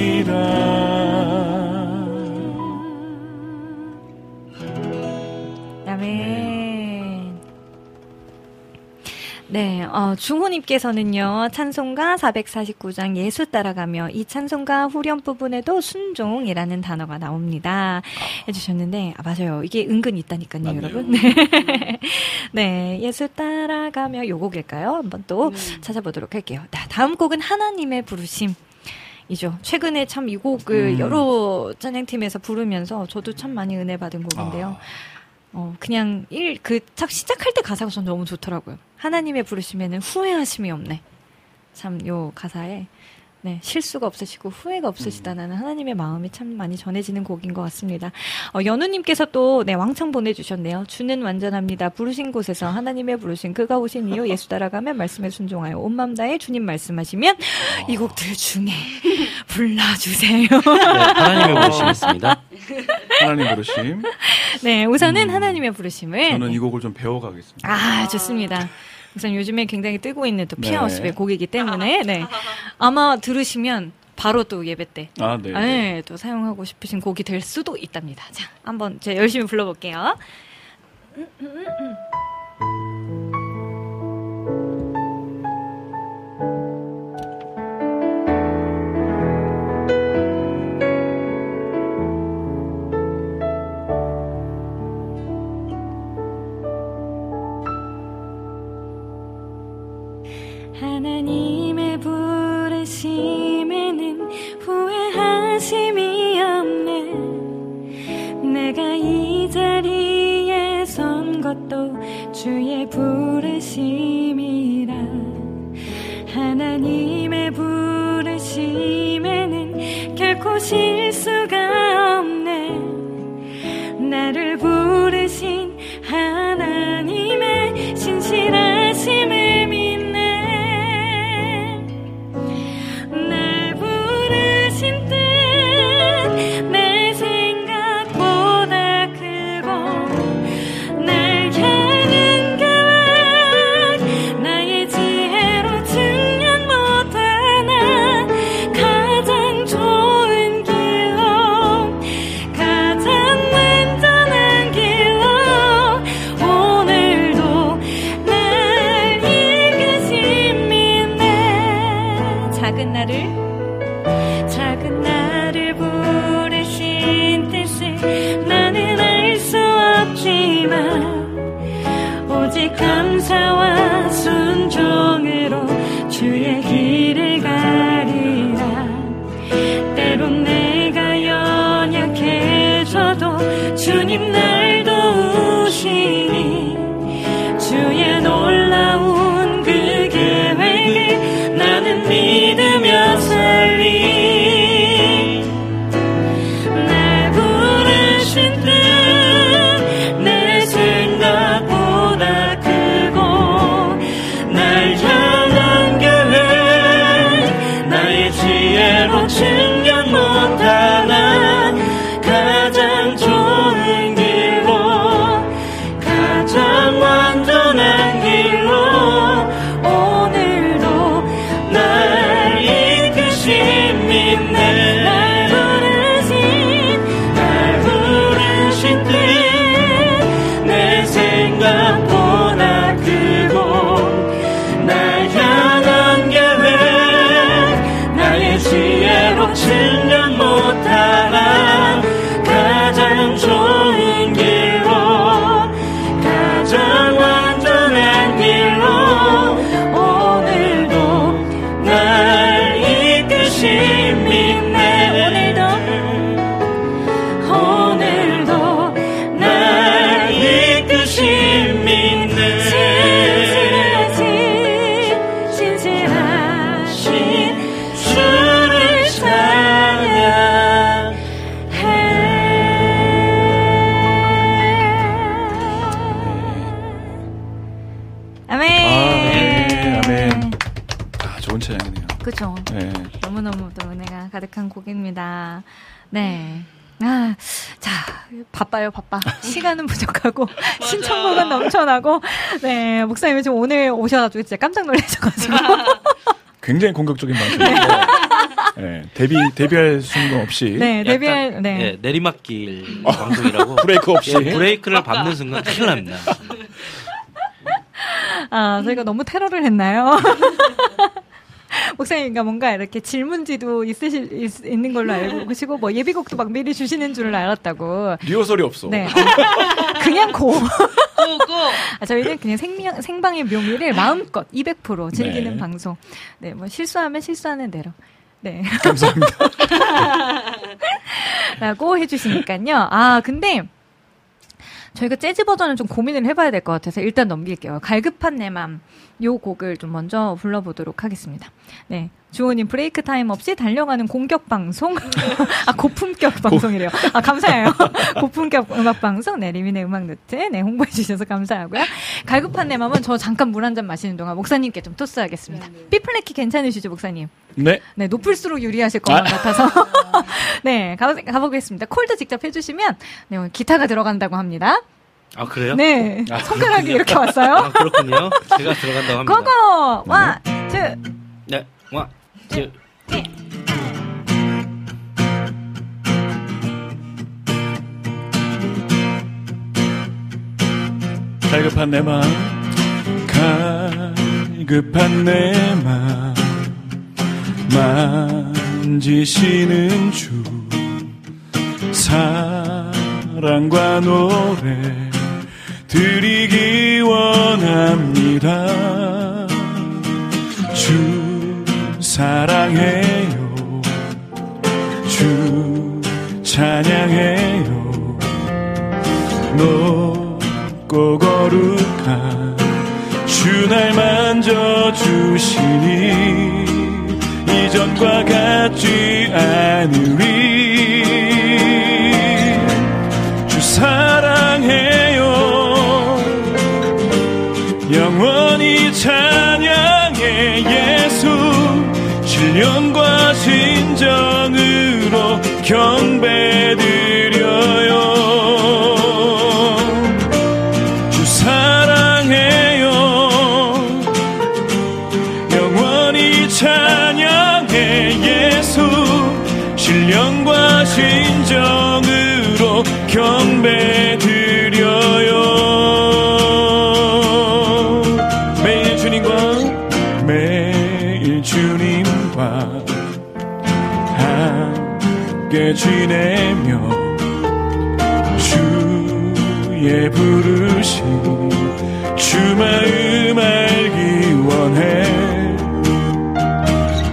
네, 어, 중호님께서는요, 찬송가 449장 예수 따라가며 이 찬송가 후렴 부분에도 순종이라는 단어가 나옵니다. 해주셨는데, 아, 맞아요. 이게 은근 있다니까요, 맞네요. 여러분. 네. 네, 예수 따라가며 요 곡일까요? 한번 또 찾아보도록 할게요. 자, 다음 곡은 하나님의 부르심. 이죠. 최근에 참 이 곡을 음. 여러 찬양팀에서 부르면서 저도 참 많이 은혜 받은 곡인데요. 어, 그냥 일, 그, 딱 시작할 때 가사가 전 너무 좋더라고요. 하나님의 부르심에는 후회하심이 없네. 참, 요 가사에, 네, 실수가 없으시고 후회가 없으시다는 하나님의 마음이 참 많이 전해지는 곡인 것 같습니다. 어, 연우님께서 또, 네, 왕창 보내주셨네요. 주는 완전합니다. 부르신 곳에서 하나님의 부르신 그가 오신 이유 예수 따라가면 말씀에 순종하여 온맘 다해 주님 말씀하시면 이 곡들 중에 불러주세요. 네, 하나님의 부르심이 있습니다. 하나님 부르심. 네, 우선은 하나님의 부르심을. 저는 이 곡을 좀 배워가겠습니다. 아, 좋습니다. 우선 요즘에 굉장히 뜨고 있는 또 네. 피아우스의 곡이기 때문에, 네. 아마 들으시면 바로 또 예배 때, 아, 네. 네, 또 사용하고 싶으신 곡이 될 수도 있답니다. 자, 한번 제가 열심히 불러볼게요. 선 것도 주의 부르심이라. 하나님의 부르심에는 결코 실수가 없네. 나를 부르신 하나님의 신실하심 넘쳐나고, 네, 목사님이 지금 오늘 오셔가지고 진짜 깜짝 놀라셔가지고. 굉장히 공격적인 방송이고 네, 데뷔 데뷔할 순간 없이 네, 데뷔할, 네. 예, 내리막길 방송이라고 브레이크 없이 예, 브레이크를 밟는 순간 큰일 납니다. 아, 저희가 너무 테러를 했나요? 목사님과 뭔가 이렇게 질문지도 있으실, 있, 있는 걸로 알고 계시고, 뭐 예비곡도 막 미리 주시는 줄을 알았다고. 리허설이 없어. 네. 그냥 go. 아, 저희는 그냥 생명, 생방의 묘미를 마음껏 200% 즐기는 네. 방송. 네, 뭐 실수하면 실수하는 대로. 네. 감사합니다. 라고 해주시니까요. 아, 근데 저희가 재즈 버전은 좀 고민을 해봐야 될 것 같아서 일단 넘길게요. 갈급한 내 맘. 요 곡을 좀 먼저 불러보도록 하겠습니다. 네. 주호님 break time 없이 달려가는 공격 방송. 아, 고품격 방송이래요. 아, 감사해요. 고품격 음악 방송. 네, 리민의 음악 노트. 네, 홍보해 주셔서 감사하고요. 갈급한 내 맘은 저 잠깐 물 한 잔 마시는 동안 목사님께 좀 토스하겠습니다. B flat key 괜찮으시죠, 목사님? 네. 네, 높을수록 유리하실 것만 아. 같아서. 네, 가, 가보겠습니다. 콜도 직접 해주시면, 네, 오늘 기타가 들어간다고 합니다. 아 그래요? 네, 손가락이 이렇게 왔어요. 아 그렇군요. 제가 들어간다고 합니다. Go go! One, two, 네, 와, two. 갈급한 내 마음 갈급한 내 마음 만지시는 주 사랑과 노래 드리기 원합니다 주 사랑해요. 주 찬양해요. 높고 거룩한 주날 만져주시니 이전과 같지 않으리 신령과 진정으로 경배드 마음 알기 원해.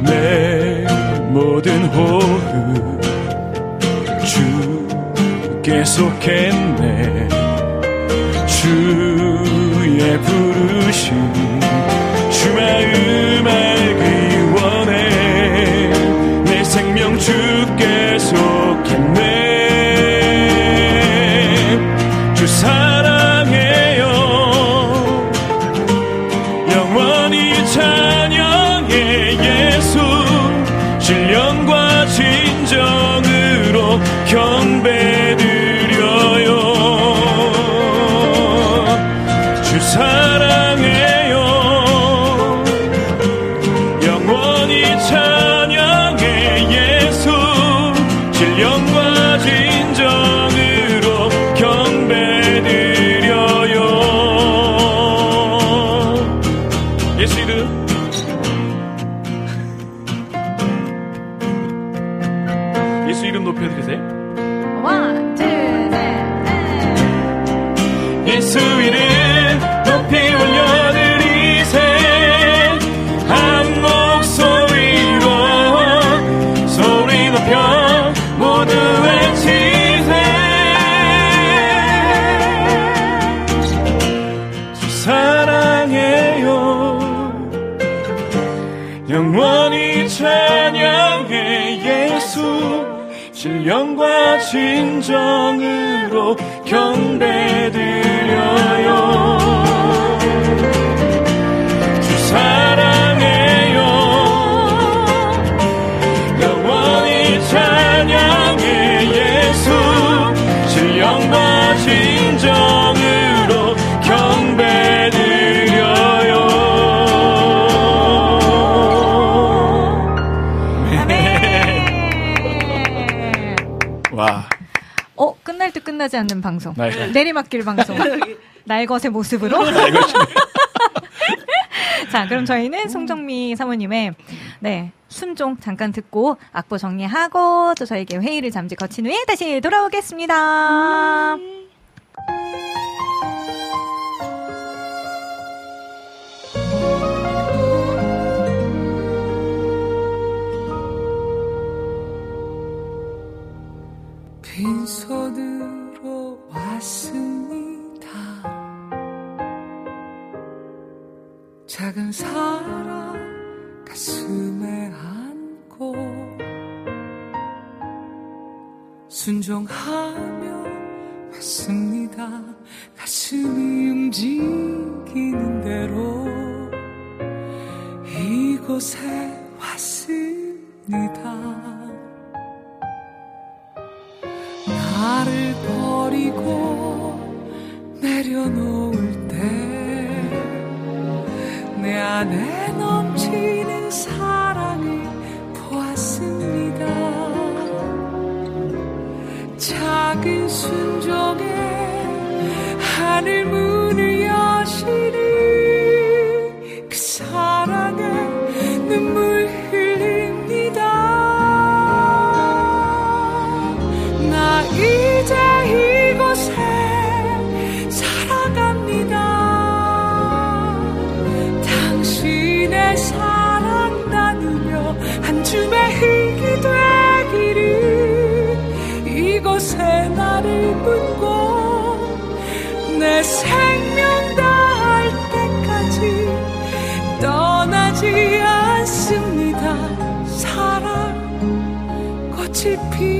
내 모든 호흡 주께 속했네. 주의 부르심 주 마음 알 진정으로 경배 끝나지 않는 방송. 네. 내리막길 방송. 날것의 모습으로. 자, 그럼 저희는 송정미 사모님의 네 순종 잠깐 듣고 악보 정리하고 또 저에게 회의를 잠시 거친 후에 다시 돌아오겠습니다. 빈손 으로 왔습니다. 작은 사랑 가슴에 안고 순종하며 왔습니다. 가슴이 움직이는 대로 이곳에 왔습니다. 나를 버리고 내려놓을 때 내 안에 넘치는 사랑을 보았습니다. 작은 순종에 하늘 문을 여시는 사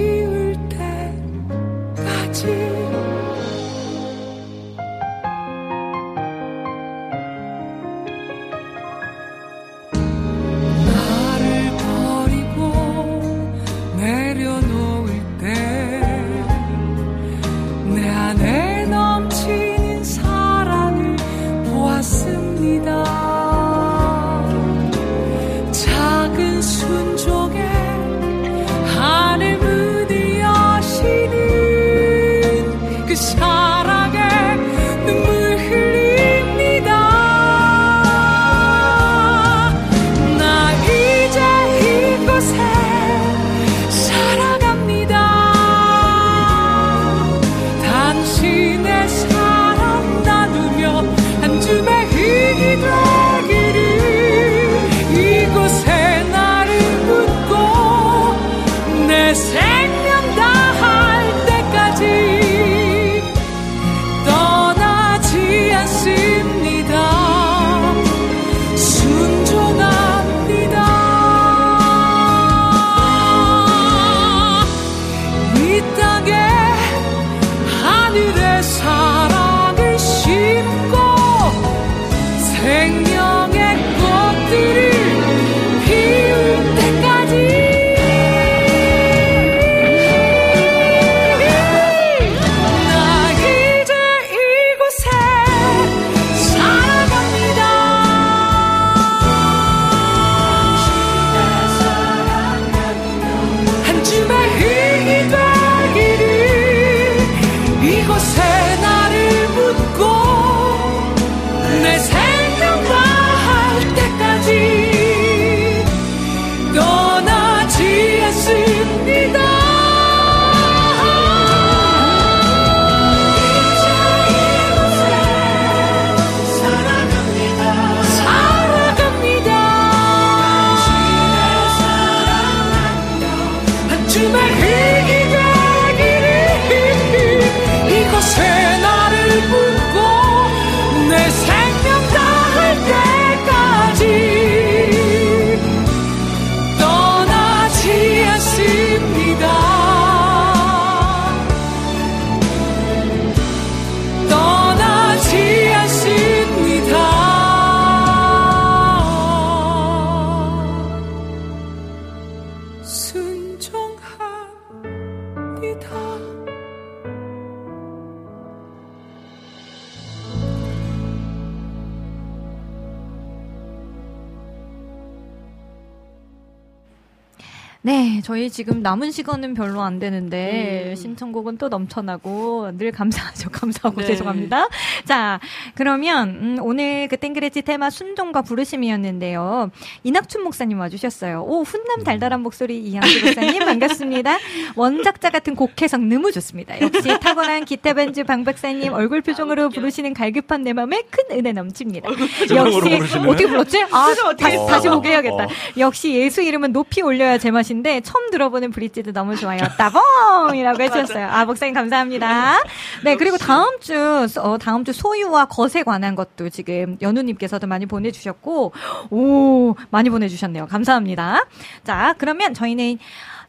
남은 시간은 별로 안 되는데 음. 신청곡은 또 넘쳐나고 늘 감사하죠. 감사하고 네. 죄송합니다. 자, 그러면 음, 오늘 그 땡그레지 테마 순종과 부르심이었는데요. 이낙춘 목사님 와주셨어요. 오, 훈남 달달한 목소리 이향수 목사님 반갑습니다. 원작자 같은 곡 해석 너무 좋습니다. 역시 탁월한 기타 반주 방 박사님 얼굴 표정으로 부르시는 갈급한 내 마음에 큰 은혜 넘칩니다. 역시 부르시네. 어떻게 불렀지? 아, 다시, 어. 다시 보게 해야겠다. 어. 역시 예수 이름은 높이 올려야 제맛인데 처음 들어보는 브릿지도 너무 좋아요. 따봉이라고 해주셨어요. 아 목사님 감사합니다. 네 그리고 다음 주 어, 다음 주 소유와 것에 관한 것도 지금 연우님께서도 많이 보내주셨고 오 많이 보내주셨네요. 감사합니다. 자 그러면 저희는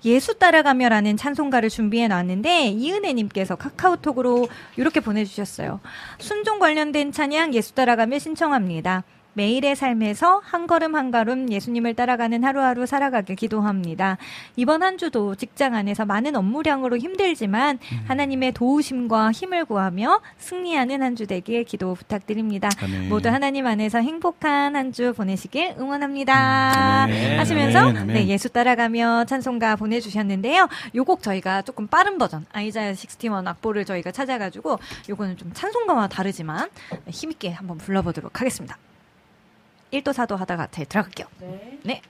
예수 따라가며라는 찬송가를 준비해 놨는데 이은혜님께서 카카오톡으로 이렇게 보내주셨어요. 순종 관련된 찬양 예수 따라가며 신청합니다. 매일의 삶에서 한 걸음 한 걸음 예수님을 따라가는 하루하루 살아가길 기도합니다. 이번 한 주도 직장 안에서 많은 업무량으로 힘들지만 하나님의 도우심과 힘을 구하며 승리하는 한 주 되길 기도 부탁드립니다. 아멘. 모두 하나님 안에서 행복한 한 주 보내시길 응원합니다. 아멘. 하시면서 아멘, 아멘. 네, 예수 따라가며 찬송가 보내주셨는데요. 요 곡 저희가 조금 빠른 버전 아이자야 61 악보를 저희가 찾아가지고 요거는 좀 찬송가와 다르지만 힘있게 한번 불러보도록 하겠습니다. 1도 4도 하다가 잘 들어갈게요. 네.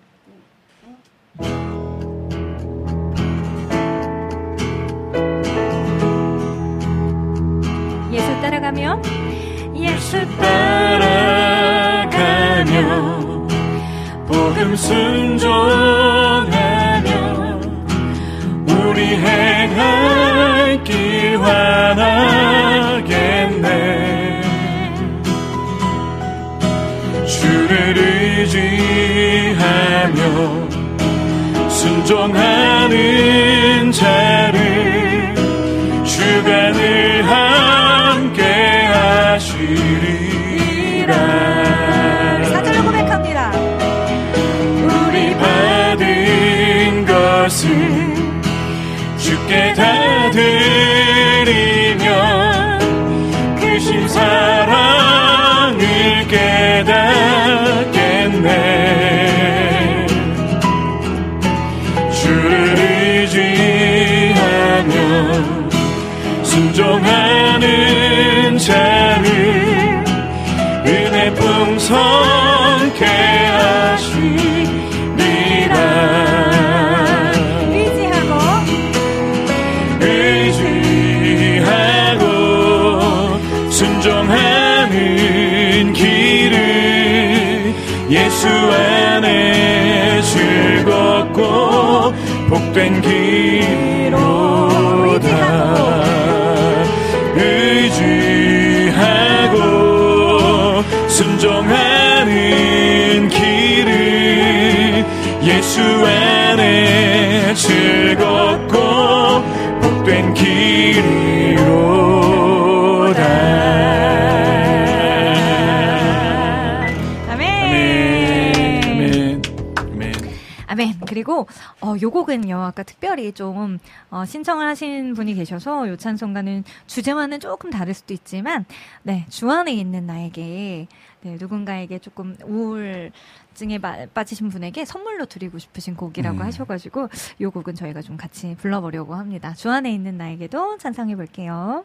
예수 따라가며 예수 따라가며 복음 순종하며 우리 행할 길 환하 의지하며 순종하는 자를 주가 늘 함께 하시리라 사절로 고백합니다. 우리 받은 것을 그리고 어, 요 곡은요. 아까 특별히 좀 어, 신청을 하신 분이 계셔서 요 찬송가는 주제와는 조금 다를 수도 있지만 네, 주 안에 있는 나에게 네, 누군가에게 조금 우울증에 마- 빠지신 분에게 선물로 드리고 싶으신 곡이라고 음. 하셔가지고 요 곡은 저희가 좀 같이 불러보려고 합니다. 주 안에 있는 나에게도 찬성해 볼게요.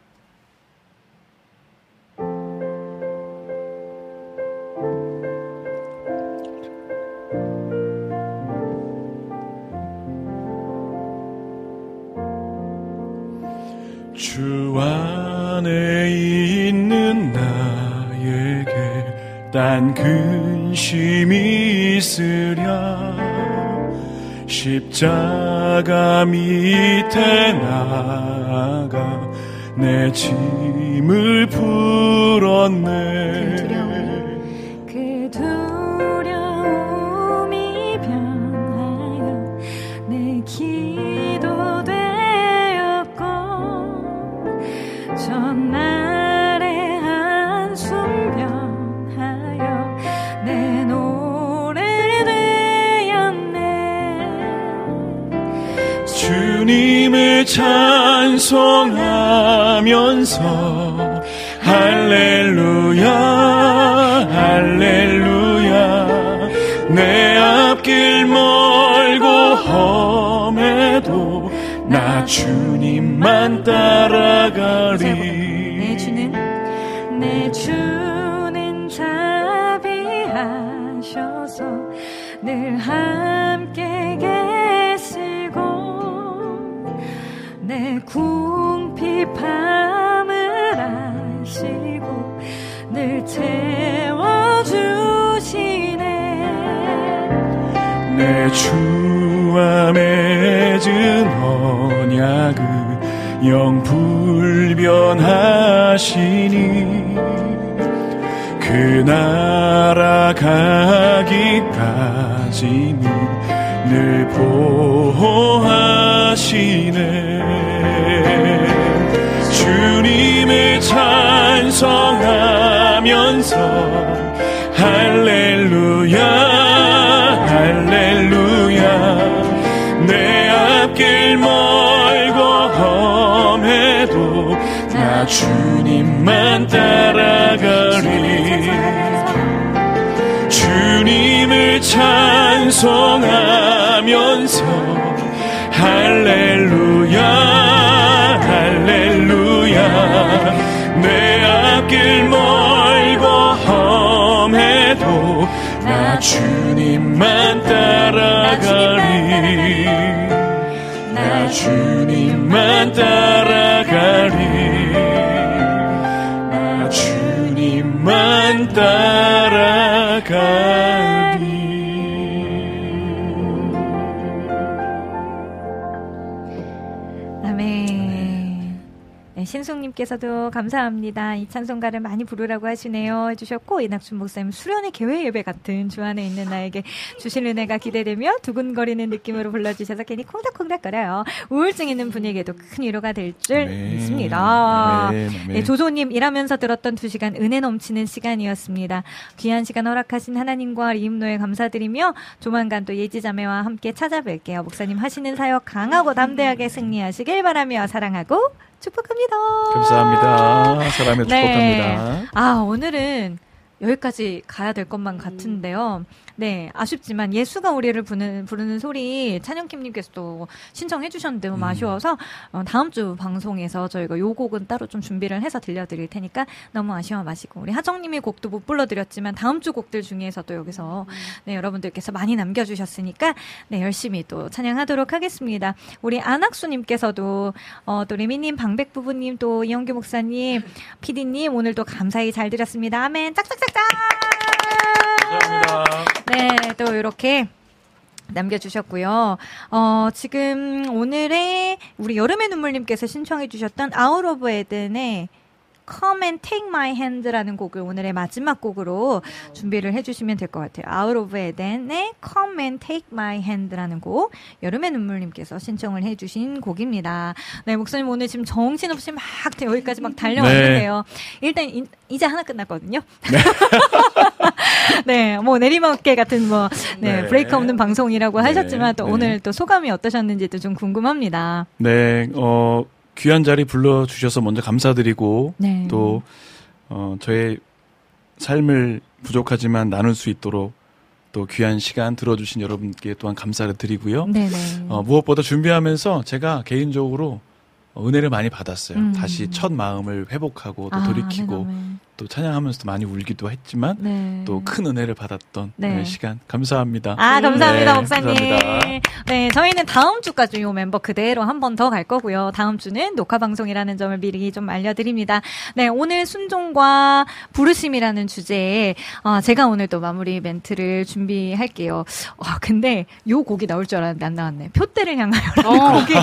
주 안에 있는 나에게 딴 근심이 있으랴. 십자가 밑에 나가 내 짐을 풀었네 주 주님을 찬송하면서 할렐루야 할렐루야. 내 앞길 멀고 험해도 나 주님만 따라가리. 내 주는 내 주는 자비하셔서 늘함 궁핍함을 아시고 늘 채워주시네. 내 주와 맺은 언약은 영 불변하시니 그 나라 가기까지는 늘 보호하시네 주님을 찬송하면서 할렐루야 할렐루야. 내 앞길 멀고 험해도 나 주님만 따라가리. 주님을 찬송하면서 할렐루야 주님만 따라 님께서도 감사합니다. 이 찬송가를 많이 부르라고 하시네요. 해주셨고, 이낙춘 목사님 수련의 개회 예배 같은 주 안에 있는 나에게 주신 은혜가 기대되며 두근거리는 느낌으로 불러주셔서 괜히 콩닥콩닥거려요. 우울증 있는 분에게도 큰 위로가 될 줄. 믿습니다. 아멘, 아멘. 네, 조소님 일하면서 들었던 두 시간 은혜 넘치는 시간이었습니다. 귀한 시간 허락하신 하나님과 리임노에 감사드리며 조만간 또 예지자매와 함께 찾아뵐게요. 목사님 하시는 사역 강하고 담대하게 승리하시길 바라며 사랑하고 축복합니다. 감사합니다 사랑에 네. 축복합니다 아, 오늘은 여기까지 가야 될 것만 같은데요. 네, 아쉽지만 예수가 우리를 부르는, 부르는 소리 찬영킴님께서도 신청해 주셨는데 너무 음. 아쉬워서 어, 다음 주 방송에서 저희가 요 곡은 따로 좀 준비를 해서 들려드릴 테니까 너무 아쉬워 마시고 우리 하정님의 곡도 못 불러드렸지만 다음 주 곡들 중에서 또 여기서 네, 여러분들께서 많이 남겨주셨으니까 네, 열심히 또 찬양하도록 하겠습니다. 우리 안학수님께서도 어, 또 레미님, 방백부부님, 또 이영규 목사님, 피디님 오늘도 감사히 잘 드렸습니다. 아멘. 짝짝짝짝. 감사합니다 네, 또 이렇게 남겨주셨고요. 어, 지금 오늘의 우리 여름의 눈물님께서 신청해주셨던 Out of Eden의 Come and Take My Hand라는 곡을 오늘의 마지막 곡으로 준비를 해주시면 될 것 같아요. Out of Eden의 Come and Take My Hand라는 곡 여름의 눈물님께서 신청을 해주신 곡입니다. 네 목사님 오늘 지금 정신없이 막 여기까지 막 달려왔는데요. 일단 이, 이제 하나 끝났거든요. 네, 뭐 내리막길 같은 뭐 네, 네. 브레이크 없는 방송이라고 네, 하셨지만 또 네. 오늘 또 소감이 어떠셨는지도 좀 궁금합니다. 네, 어, 귀한 자리 불러주셔서 먼저 감사드리고, 네. 또, 어, 저의 삶을 부족하지만 나눌 수 있도록 또 귀한 시간 들어주신 여러분께 또한 감사를 드리고요. 네네. 어, 무엇보다 준비하면서 제가 개인적으로 어, 은혜를 많이 받았어요. 음. 다시 첫 마음을 회복하고 또 아, 돌이키고 네, 네. 또 찬양하면서도 많이 울기도 했지만 네. 또큰 은혜를 받았던 네. 네, 시간 감사합니다. 아, 감사합니다, 네, 목사님. 감사합니다. 네, 저희는 다음 주까지 요 멤버 그대로 한 번 더 갈 거고요. 다음 주는 녹화 방송이라는 점을 미리 좀 알려드립니다. 네, 오늘 순종과 부르심이라는 주제에, 어, 제가 오늘 또 마무리 멘트를 준비할게요. 어, 근데 요 곡이 나올 줄 알았는데 안 나왔네. 표대를 향하여라는 곡이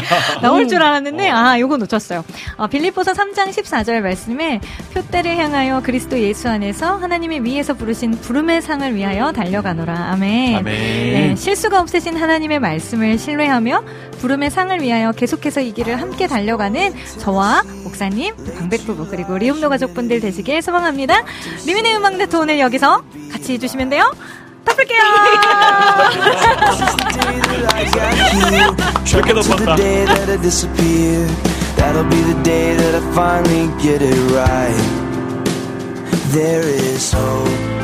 나올 줄 알았는데, 아, 요거 놓쳤어요. 어, 빌립보서 3장 14절 말씀에 표대를 향하여 그리스도 예수 안에서 하나님의 위에서 부르신 부름의 상을 위하여 달려가노라. 아멘. 아멘. 네, 실수가 없으신 하나님의 말씀을 신뢰하며 부름의 상을 위하여 계속해서 이 길을 함께 달려가는 저와 목사님, 방백 부부 그리고 리움노 가족분들 되시길 소망합니다. 리미네 음악네트 오늘 여기서 같이 해주시면 돼요. 덮을게요. 이렇게 덮었다. That'll be the day that I finally get it right. There is hope.